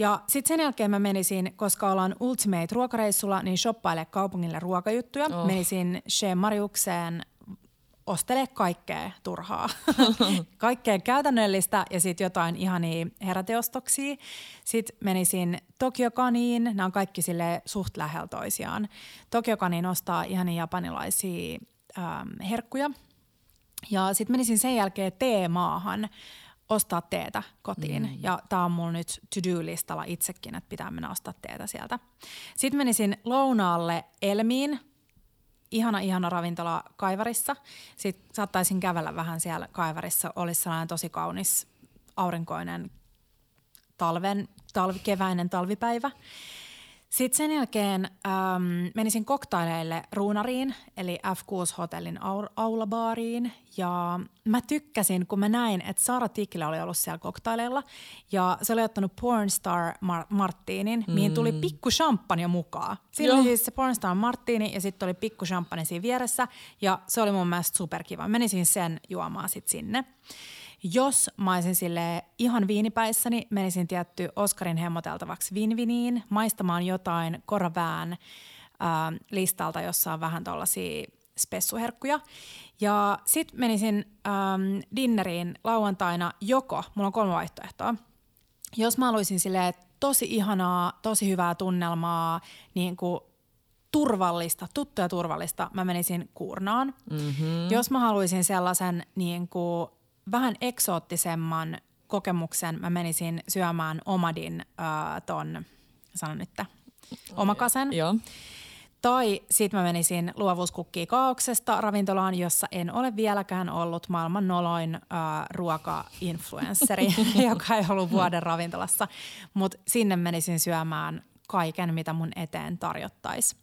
Ja sitten sen jälkeen mä menisin, koska ollaan Ultimate-ruokareissulla, niin shoppaile kaupungille ruokajuttuja. Oh. Menisin Shea Mariukseen ostele kaikkea turhaa. kaikkea käytännöllistä ja sitten jotain ihania heräteostoksia. Sitten menisin Tokiokaniin, nämä on kaikki sille suht lähellä toisiaan. Tokiokaniin ostaa ihania japanilaisia ähm, herkkuja. Ja sitten menisin sen jälkeen teemaahan ostaa teetä kotiin. Mm. Ja tämä on mulla nyt to-do-listalla itsekin, että pitää mennä ostaa teetä sieltä. Sitten menisin lounaalle Elmiin, ihana ihana ravintola Kaivarissa. Sitten saattaisin kävellä vähän siellä Kaivarissa. Olisi sellainen tosi kaunis aurinkoinen talven, talvi, keväinen talvipäivä. Sitten sen jälkeen äm, menisin koktaileille Ruunariin, eli F6-hotellin aulabaariin. Ja mä tykkäsin, kun mä näin, että Sara Tikilä oli ollut siellä koktaileilla. Ja se oli ottanut Pornstar Mar- Martinin, mm. mihin tuli pikku champagne mukaan. Siinä oli siis se Pornstar Martini ja sitten oli pikku champagne siinä vieressä. Ja se oli mun mielestä superkiva. Menisin sen juomaan sitten sinne. Jos mä olisin sille ihan viinipäissäni, menisin tietty Oskarin hemmoteltavaksi vinviniin, maistamaan jotain koravään äh, listalta, jossa on vähän tuollaisia spessuherkkuja. Ja sitten menisin ähm, dinneriin lauantaina joko, mulla on kolme vaihtoehtoa. Jos mä haluaisin sille tosi ihanaa, tosi hyvää tunnelmaa, niin kuin turvallista, tuttua turvallista, mä menisin Kuurnaan. Mm-hmm. Jos mä haluaisin sellaisen niin kuin vähän eksoottisemman kokemuksen mä menisin syömään Omadin äh, ton, sanon nyt, omakasen. Joo. Tai sitten mä menisin luovuuskukkii kaauksesta ravintolaan, jossa en ole vieläkään ollut maailman noloin äh, ruoka-influensseri, joka ei ollut vuoden ravintolassa. Mutta sinne menisin syömään kaiken, mitä mun eteen tarjottaisi.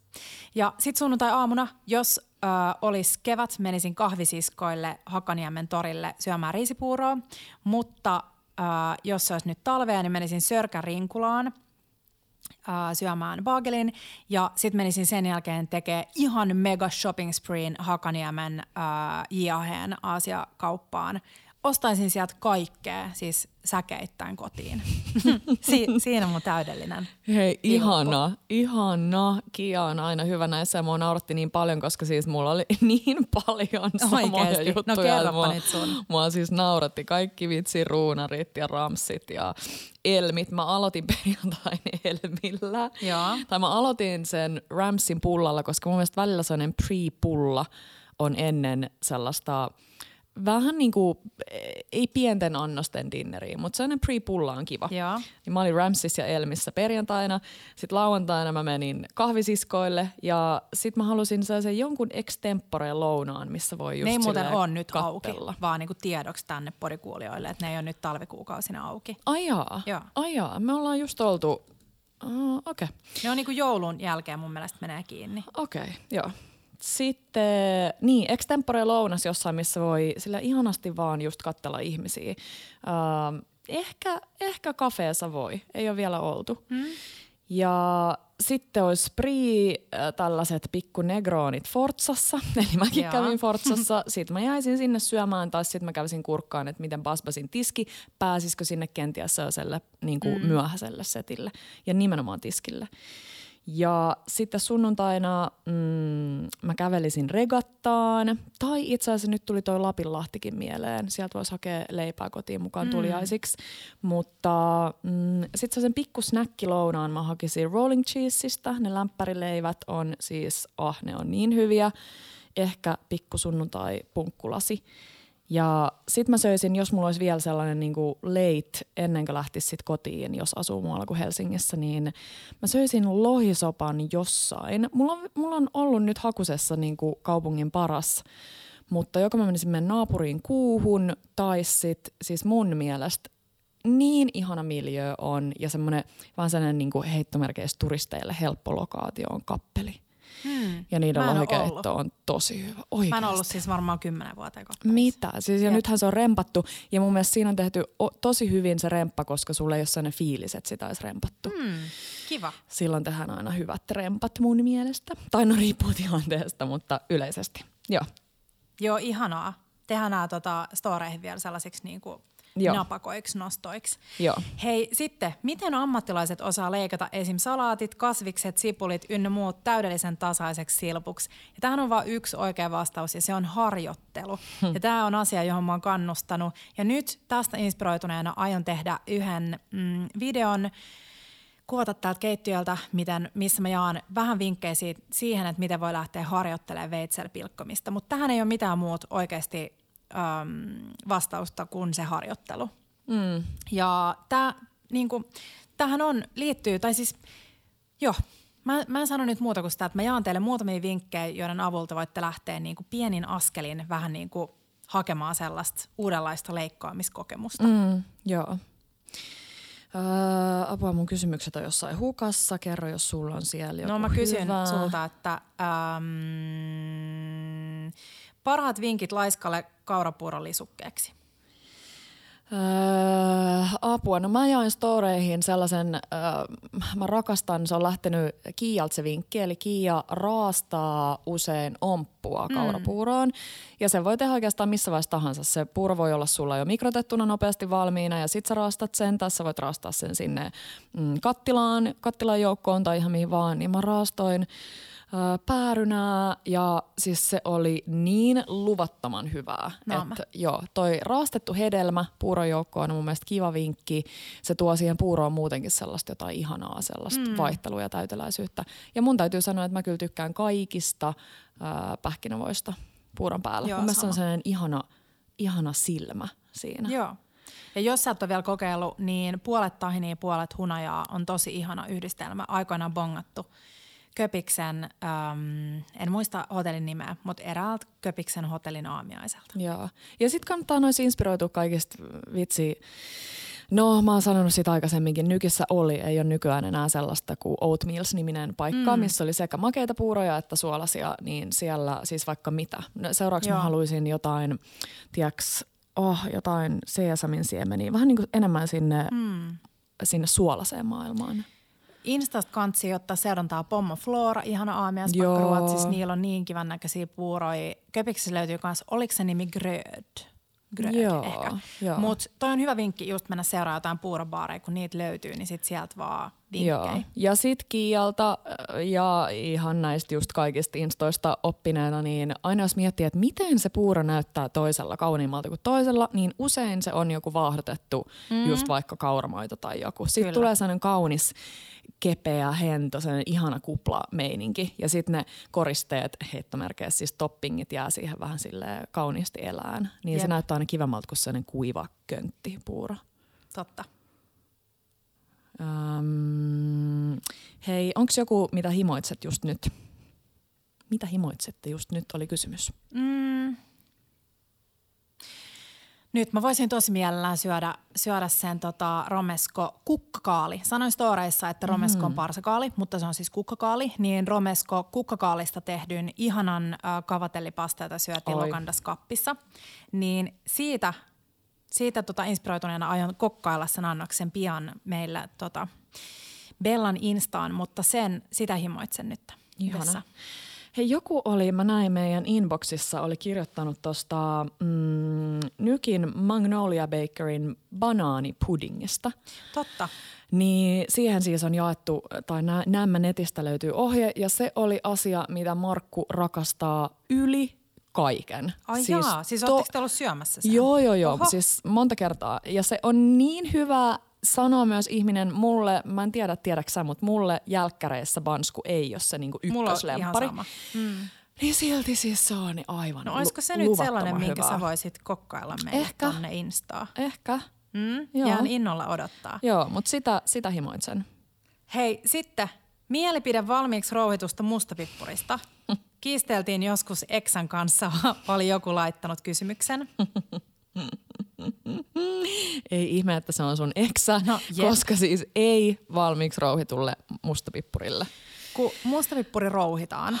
Ja sitten sunnuntai-aamuna, jos ö, olisi kevät, menisin kahvisiskoille Hakaniemen torille syömään riisipuuroa, mutta ö, jos se olisi nyt talvea, niin menisin Sörkän Rinkulaan syömään baagelin ja sitten menisin sen jälkeen tekemään ihan mega shopping spreen Hakaniemen äh, Jiaheen Aasia-kauppaan ostaisin sieltä kaikkea, siis säkeittäin kotiin. si- siinä on mun täydellinen. Hei, ihana, ihana. Kia on aina hyvä näissä ja mua nauratti niin paljon, koska siis mulla oli niin paljon samoja Oikeesti? No juttuja. No mua, nyt sun. Mua siis nauratti kaikki vitsi ruunarit ja ramsit ja elmit. Mä aloitin perjantain elmillä. Joo. Tai mä aloitin sen Ramsin pullalla, koska mun mielestä välillä sellainen pre-pulla on ennen sellaista – vähän niin kuin, ei pienten annosten dinneriin, mutta sellainen pre-pulla on kiva. Joo. Niin mä olin Ramsissa ja Elmissä perjantaina. Sitten lauantaina mä menin kahvisiskoille ja sitten mä halusin sellaisen jonkun extempore lounaan, missä voi just Ne ei muuten ole nyt kattella. auki, vaan niin kuin tiedoksi tänne porikuulijoille, että ne ei ole nyt talvikuukausina auki. Ajaa, Joo. ajaa. Me ollaan just oltu Uh, Okei. Okay. Ne on niin kuin joulun jälkeen mun mielestä menee kiinni. Okei, okay, joo. Sitten, niin, extempore lounas jossain, missä voi sillä ihanasti vaan just katsella ihmisiä. Uh, ehkä, ehkä kafeessa voi, ei ole vielä oltu. Hmm. Ja sitten olisi Spree äh, tällaiset pikku negroonit Forzassa, eli mäkin Jaa. kävin Forzassa. Sitten mä jäisin sinne syömään, tai sitten mä kävisin kurkkaan, että miten Basbasin tiski, pääsisikö sinne kenties sellaiselle niin kuin mm. myöhäiselle setille ja nimenomaan tiskille. Ja sitten sunnuntaina mm, mä kävelisin regattaan. Tai itse asiassa nyt tuli toi Lapinlahtikin mieleen. Sieltä voisi hakea leipää kotiin mukaan mm. tuliaisiksi. Mutta mm, sitten sen pikku snäkkilounaan mä hakisin rolling cheeseista. Ne lämpärileivät on siis, ah ne on niin hyviä. Ehkä pikku sunnuntai punkkulasi. Ja sit mä söisin, jos mulla olisi vielä sellainen niin kuin late ennen kuin lähtisi sit kotiin, jos asuu muualla kuin Helsingissä, niin mä söisin lohisopan jossain. Mulla on, mulla on ollut nyt hakusessa niin kuin kaupungin paras, mutta joko mä menisin mennä naapuriin kuuhun tai sit siis mun mielestä niin ihana miljö on ja semmoinen vaan sellainen niin kuin heittomerkeistä turisteille helppo lokaatio on kappeli. Hmm. Mm. Ja niiden lohikeitto on tosi hyvä. Oikeasti. Mä en ollut siis varmaan kymmenen vuoteen kohta. Mitä? Siis ja Jep. nythän se on rempattu ja mun mielestä siinä on tehty o- tosi hyvin se remppa, koska sulle ei ole sellainen fiilis, että sitä olisi rempattu. Mm, kiva. Silloin tehdään aina hyvät rempat mun mielestä. Tai no riippuu tilanteesta, mutta yleisesti. Joo. Joo, ihanaa. Tehdään nämä tota, storeihin vielä sellaisiksi niinku Joo. napakoiksi, nostoiksi. Joo. Hei, sitten, miten ammattilaiset osaa leikata esim. salaatit, kasvikset, sipulit ynnä muut täydellisen tasaiseksi silpuksi? Ja tähän on vain yksi oikea vastaus ja se on harjoittelu. Ja tämä on asia, johon mä oon kannustanut. Ja nyt tästä inspiroituneena aion tehdä yhden mm, videon, kuvata täältä keittiöltä, miten, missä mä jaan vähän vinkkejä siitä, siihen, että miten voi lähteä harjoittelemaan veitsellä pilkkomista. Mutta tähän ei ole mitään muut oikeasti äm, vastausta kuin se harjoittelu. Mm. Ja tää, niinku, tähän on, liittyy, tai siis, joo, mä, mä en sano nyt muuta kuin sitä, että mä jaan teille muutamia vinkkejä, joiden avulta voitte lähteä niinku pienin askelin vähän niinku hakemaan sellaista uudenlaista leikkaamiskokemusta. Mm, joo. Öö, apua, mun kysymykset on jossain hukassa. Kerro, jos sulla on siellä joku No mä kysyn hyvä. sulta, että äm, parhaat vinkit laiskalle kaurapuuron lisukkeeksi. Öö, apua, no mä jaoin storeihin sellaisen, öö, mä rakastan, se on lähtenyt Kiialta se vinkki, eli Kiia raastaa usein omppua kaurapuuroon. Ja se voi tehdä oikeastaan missä vaiheessa tahansa. Se puuro voi olla sulla jo mikrotettuna nopeasti valmiina ja sit sä raastat sen. Tässä voit raastaa sen sinne mm, kattilaan, kattilan joukkoon tai ihan mihin vaan. Niin mä raastoin päärynää ja siis se oli niin luvattoman hyvää. Naama. Että joo, toi raastettu hedelmä puurojoukko on mun mielestä kiva vinkki. Se tuo siihen puuroon muutenkin sellaista jotain ihanaa, sellaista mm. vaihtelua ja täyteläisyyttä. Ja mun täytyy sanoa, että mä kyllä tykkään kaikista äh, pähkinävoista puuron päällä. Joo, mun mielestä se on sama. sellainen ihana, ihana silmä siinä. Joo. Ja jos sä et ole vielä kokeillut, niin puolet tahinia, puolet hunajaa on tosi ihana yhdistelmä. Aikoinaan bongattu Köpiksen, äm, en muista hotellin nimeä, mutta eräältä Köpiksen hotellin aamiaiselta. Joo. Ja sitten kannattaa noissa inspiroitua kaikista vitsi. No, mä oon sanonut sitä aikaisemminkin. Nykissä oli, ei ole nykyään enää sellaista kuin Oatmeals-niminen paikka, mm. missä oli sekä makeita puuroja että suolasia, niin siellä siis vaikka mitä. No, seuraavaksi mä Joo. haluaisin jotain, tiiäks, oh, jotain seesamin siemeniä, vähän niin kuin enemmän sinne, mm. sinne suolaseen maailmaan. Instasta kantsi ottaa seurantaa Pommo Flora, ihana aamiaispakka. Ruotsissa. Niillä on niin kivan näköisiä puuroja. Köpiksessä löytyy myös, oliko se nimi Gröd? Gröd Joo, ehkä. joo. Mutta toi on hyvä vinkki just mennä seuraamaan jotain puurobaareja, kun niitä löytyy, niin sit sieltä vaan vinkkejä. Joo. Ja sit Kiialta äh, ja ihan näistä just kaikista instoista oppineena, niin aina jos miettii, että miten se puuro näyttää toisella kauniimmalta kuin toisella, niin usein se on joku vaahdotettu mm. just vaikka kauramoito tai joku. Sitten Kyllä. tulee sellainen kaunis kepeä, hento, sellainen ihana kupla meininki. Ja sitten ne koristeet, heittomerkeissä siis toppingit jää siihen vähän sille kauniisti elään. Niin Jep. se näyttää aina kivemmalta kuin sellainen kuiva köntti puuro. Totta. Öm, hei, onko joku, mitä himoitset just nyt? Mitä himoitsette just nyt, oli kysymys. Mm. Nyt mä voisin tosi mielellään syödä, syödä sen tota, romesko kukkakaali. Sanoin storeissa, että romesko on parsakaali, mutta se on siis kukkakaali. Niin romesko kukkakaalista tehdyn ihanan äh, kavatellipasta, jota syötiin Oi. Lokandas kappissa. Niin siitä, siitä tota, inspiroituneena aion kokkailla sen annoksen pian meillä tota, Bellan Instaan, mutta sen, sitä himoitsen nyt Ihana. yhdessä. Hei, joku oli, mä näin meidän inboxissa, oli kirjoittanut tuosta mm, Nykin Magnolia Bakerin banaanipuddingista. Totta. Niin siihen siis on jaettu, tai nä- näemmä netistä löytyy ohje, ja se oli asia, mitä Markku rakastaa yli kaiken. Ai siis jaa, siis to- te ollut syömässä sen? Joo, joo, joo. Oho. Siis monta kertaa. Ja se on niin hyvä sanoa myös ihminen mulle, mä en tiedä tiedäksä sä, mutta mulle jälkkäreissä bansku ei ole se niinku Mulla on ihan ykköslempari. sama. Mm. Niin silti siis se on niin aivan No olisiko se nyt sellainen, minkä hyvää. sä voisit kokkailla meille Ehkä. tonne Instaan? Ehkä. Mm? Joo. Jään innolla odottaa. Joo, mutta sitä, sitä himoitsen. Hei, sitten mielipide valmiiksi rouhitusta mustapippurista. Kiisteltiin joskus Eksän kanssa, oli joku laittanut kysymyksen. Ei ihme, että se on sun eksä, No, jep. koska siis ei valmiiksi rouhitulle mustapippurille. Kun mustapippuri rouhitaan,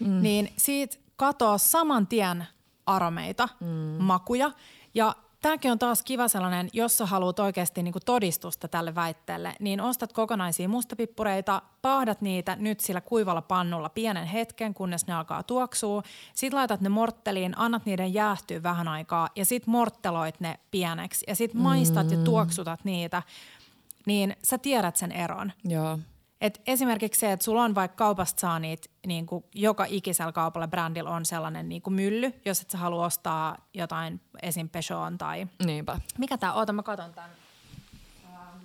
mm. niin siitä katoaa saman tien aromeita, mm. makuja ja Tämäkin on taas kiva sellainen, jos sä haluat oikeasti niin todistusta tälle väitteelle, niin ostat kokonaisia mustapippureita, paahdat niitä nyt sillä kuivalla pannulla pienen hetken, kunnes ne alkaa tuoksua. Sitten laitat ne mortteliin, annat niiden jäähtyä vähän aikaa ja sitten mortteloit ne pieneksi ja sitten maistat mm. ja tuoksutat niitä, niin sä tiedät sen eron. Joo. Et esimerkiksi se, että sulla on vaikka kaupasta saa niitä, niin kuin joka ikisellä kaupalla brändillä on sellainen niin kuin mylly, jos et sä halua ostaa jotain esim. Peugeot tai... Niinpä. Mikä tää, oota mä katon tän. Ähm,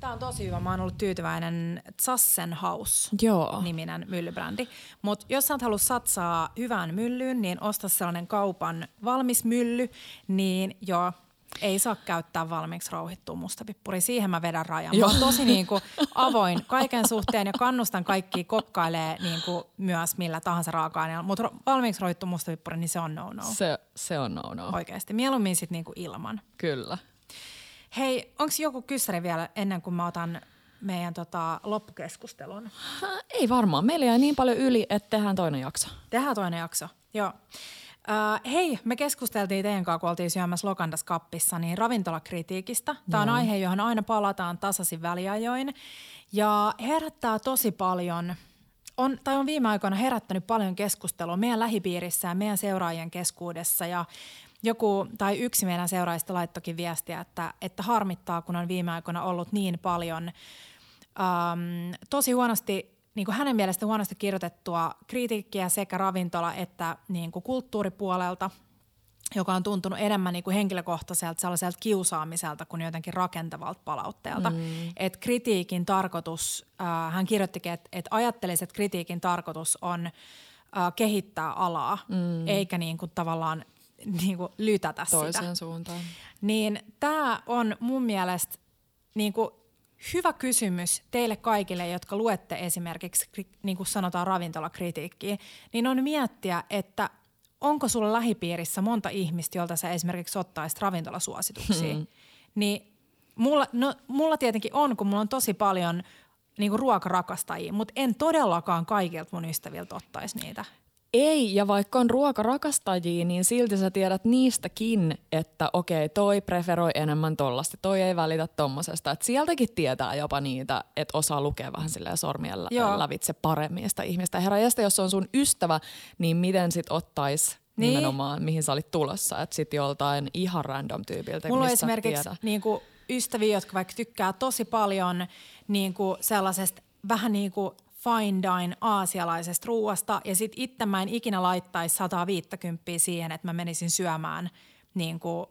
tää on tosi hyvä. Mä oon ollut tyytyväinen Zassenhaus-niminen myllybrändi. Mutta jos sä et halua satsaa hyvään myllyyn, niin osta sellainen kaupan valmis mylly, niin joo, ei saa käyttää valmiiksi rouhittua mustapippuri. Siihen mä vedän rajan. Mä oon tosi niin kuin avoin kaiken suhteen ja kannustan kaikki kokkailee niin kuin myös millä tahansa raaka-aineella. Mutta valmiiksi rouhittu mustapippuri, niin se on no-no. Se, se on no-no. Oikeasti. Mieluummin sitten niin kuin ilman. Kyllä. Hei, onko joku kyssäri vielä ennen kuin mä otan meidän tota, loppukeskustelun? Ei varmaan. Meillä jäi niin paljon yli, että tehdään toinen jakso. Tehdään toinen jakso, joo. Uh, hei, me keskusteltiin teidän kanssa, kun oltiin syömässä Lokandas kappissa, niin ravintolakritiikistä. Tämä on aihe, johon aina palataan tasaisin väliajoin. Ja herättää tosi paljon, on, tai on viime aikoina herättänyt paljon keskustelua meidän lähipiirissä ja meidän seuraajien keskuudessa. Ja joku tai yksi meidän seuraajista laittokin viestiä, että, että harmittaa, kun on viime aikoina ollut niin paljon um, tosi huonosti niin kuin hänen mielestä huonosti kirjoitettua kritiikkiä sekä ravintola- että niin kuin kulttuuripuolelta, joka on tuntunut enemmän niin kuin henkilökohtaiselta sellaiselta kiusaamiselta kuin jotenkin rakentavalta palautteelta. Mm. Et kritiikin tarkoitus, äh, hän kirjoittikin, että et ajattelisi, että kritiikin tarkoitus on äh, kehittää alaa, mm. eikä niin kuin tavallaan niin kuin lytätä Toiseen sitä. Toiseen suuntaan. Niin tämä on mun mielestä niin kuin hyvä kysymys teille kaikille, jotka luette esimerkiksi, niin kuin sanotaan ravintolakritiikkiä, niin on miettiä, että onko sulla lähipiirissä monta ihmistä, jolta sä esimerkiksi ottaisit ravintolasuosituksia. Hmm. Niin mulla, no, mulla tietenkin on, kun mulla on tosi paljon niin kuin ruokarakastajia, mutta en todellakaan kaikilta mun ystäviltä ottaisi niitä. Ei, ja vaikka on ruokarakastajia, niin silti sä tiedät niistäkin, että okei, toi preferoi enemmän tollasta, toi ei välitä tommosesta. Et sieltäkin tietää jopa niitä, että osaa lukea vähän silleen sormien Joo. lävitse paremmin sitä ihmistä. Herra jästä, jos on sun ystävä, niin miten sit ottais niin. nimenomaan, mihin sä olit tulossa. Että sit joltain ihan random tyypiltä, Mulla on esimerkiksi niin kuin ystäviä, jotka vaikka tykkää tosi paljon niin kuin sellaisesta vähän niin kuin fine dine aasialaisesta ruuasta ja sit itse mä en ikinä laittaisi 150 siihen, että mä menisin syömään niin kuin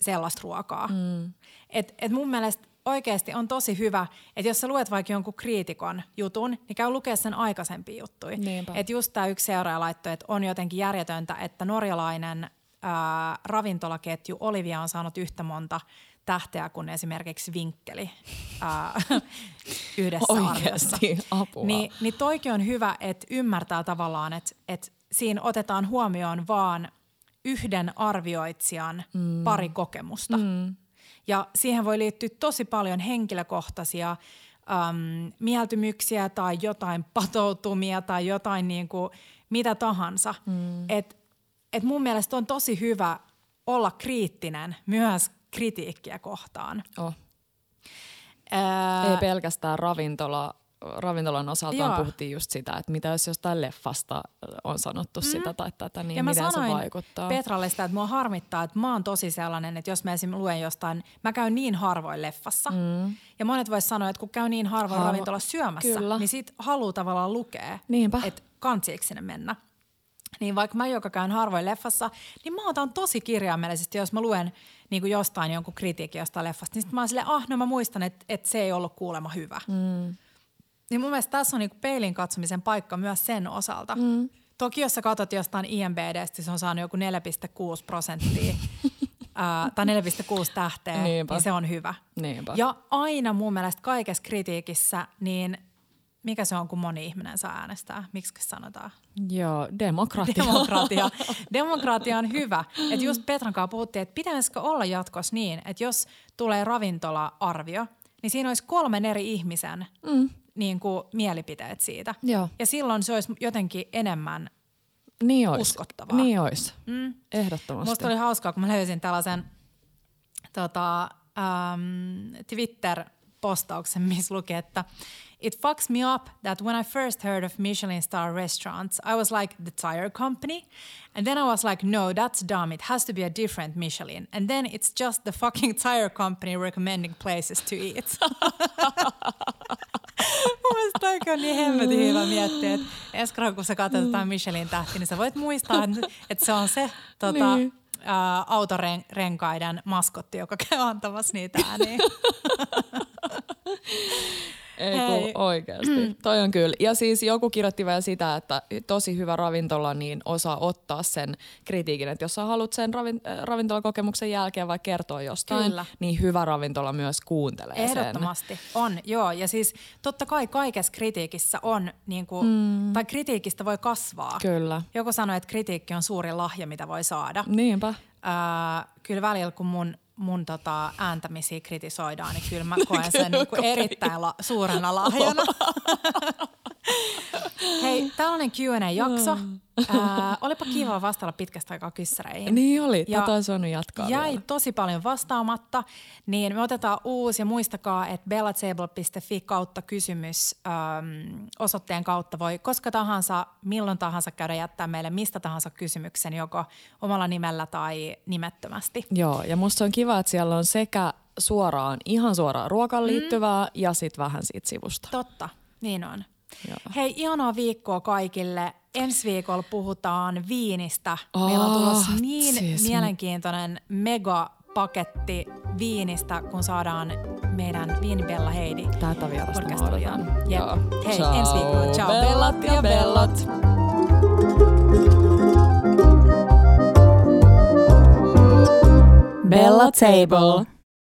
sellaista ruokaa. Mm. Et, et mun mielestä oikeasti on tosi hyvä, että jos sä luet vaikka jonkun kriitikon jutun, niin käy lukea sen aikaisempia juttuja. Että just tämä yksi seuraaja laittoi, että on jotenkin järjetöntä, että norjalainen ää, ravintolaketju Olivia on saanut yhtä monta tähteä kuin esimerkiksi vinkkeli ää, yhdessä Oikeasti, apua. Niin, niin toikin on hyvä, että ymmärtää tavallaan, että, että siinä otetaan huomioon vaan yhden arvioitsijan mm. pari kokemusta. Mm. Ja siihen voi liittyä tosi paljon henkilökohtaisia äm, mieltymyksiä tai jotain patoutumia tai jotain niin kuin mitä tahansa. Mm. Et, et mun mielestä on tosi hyvä olla kriittinen myös kritiikkiä kohtaan. Oh. Ää, Ei pelkästään ravintola, ravintolan osalta Joo. puhuttiin just sitä, että mitä jos jostain leffasta on sanottu mm. sitä tai tätä, niin ja miten se vaikuttaa. Petralle sitä, että mua harmittaa, että mä oon tosi sellainen, että jos mä esim. luen jostain, mä käyn niin harvoin leffassa. Mm. Ja monet vois sanoa, että kun käy niin harvoin Harvo. ravintolassa syömässä, Kyllä. niin sit haluaa tavallaan lukea, Niinpä. että kansiiksi sinne mennä. Niin vaikka mä, joka käyn harvoin leffassa, niin mä otan tosi kirjaimellisesti, jos mä luen niin kuin jostain jonkun kritiikin jostain leffasta, niin sitten mä oon silleen, ah, no mä muistan, että, että se ei ollut kuulema hyvä. Mm. Niin mun mielestä tässä on niin kuin peilin katsomisen paikka myös sen osalta. Mm. Toki jos sä katsot jostain IMBDstä, se on saanut joku 4,6 prosenttia ää, tai 4,6 tähteä, Niinpä. niin se on hyvä. Niinpä. Ja aina mun mielestä kaikessa kritiikissä, niin mikä se on, kun moni ihminen saa äänestää? Miksi sanotaan? Joo, demokratia. Demokratia. demokratia on hyvä. Et just Petran kanssa puhuttiin, että pitäisikö olla jatkossa niin, että jos tulee ravintola-arvio, niin siinä olisi kolmen eri ihmisen mm. niin kuin, mielipiteet siitä. Joo. Ja silloin se olisi jotenkin enemmän Niin ois. Uskottavaa. Niin ois. Mm. Ehdottomasti. Musta oli hauskaa, kun mä löysin tällaisen tota, ähm, Twitter-postauksen, missä luki, että It fucks me up that when I first heard of Michelin star restaurants, I was like, the tire company? And then I was like, no, that's dumb. It has to be a different Michelin. And then it's just the fucking tire company recommending places to eat. Mun mielestä toikin on niin hemmetin hyvä miettiä, että Eskara, kun sä katsot jotain Michelin tähti, niin sä voit muistaa, että- että se on se tota, Niin. ää, autorenkaiden maskotti, joka käy antamassa niitä ääniä. Ei kun oikeasti. Toi on kyllä. Ja siis joku kirjoitti vielä sitä, että tosi hyvä ravintola niin osaa ottaa sen kritiikin, että jos sä haluat sen ravin, äh, ravintolakokemuksen jälkeen vaikka kertoa jostain, Kyllä. niin hyvä ravintola myös kuuntelee Ehdottomasti on, joo. Ja siis totta kai kaikessa kritiikissä on, niin kuin, mm. tai kritiikistä voi kasvaa. sen. Kyllä. Joku sanoi, että kritiikki on suuri lahja, mitä voi saada. Niinpä. Ää, kyllä välillä, kun mun, mun tota ääntämisiä kritisoidaan, niin kyllä mä koen sen niin kuin erittäin la- suurena lahjana. Hei, tällainen Q&A-jakso. Ää, olipa kiva vastailla pitkästä aikaa kyssäreihin. Niin oli. Ja Tätä olisi voinut jatkaa Jäi vielä. tosi paljon vastaamatta, niin me otetaan uusi ja muistakaa, että bellatable.fi kautta kysymys äm, osoitteen kautta voi koska tahansa, milloin tahansa käydä jättää meille mistä tahansa kysymyksen, joko omalla nimellä tai nimettömästi. Joo, ja musta on kiva, että siellä on sekä suoraan, ihan suoraan ruokaan liittyvää mm. ja sitten vähän siitä sivusta. Totta, niin on. Joo. Hei, ihanaa viikkoa kaikille. Ensi viikolla puhutaan viinistä. Meillä on Oh, tulossa niin siis- mielenkiintoinen megapaketti viinistä, kun saadaan meidän Viinibella Heidi Tätä vierasta mä odotan. Jep. Hei, Ciao, ensi viikolla. Ciao, bellat ja bellat. Bella Table.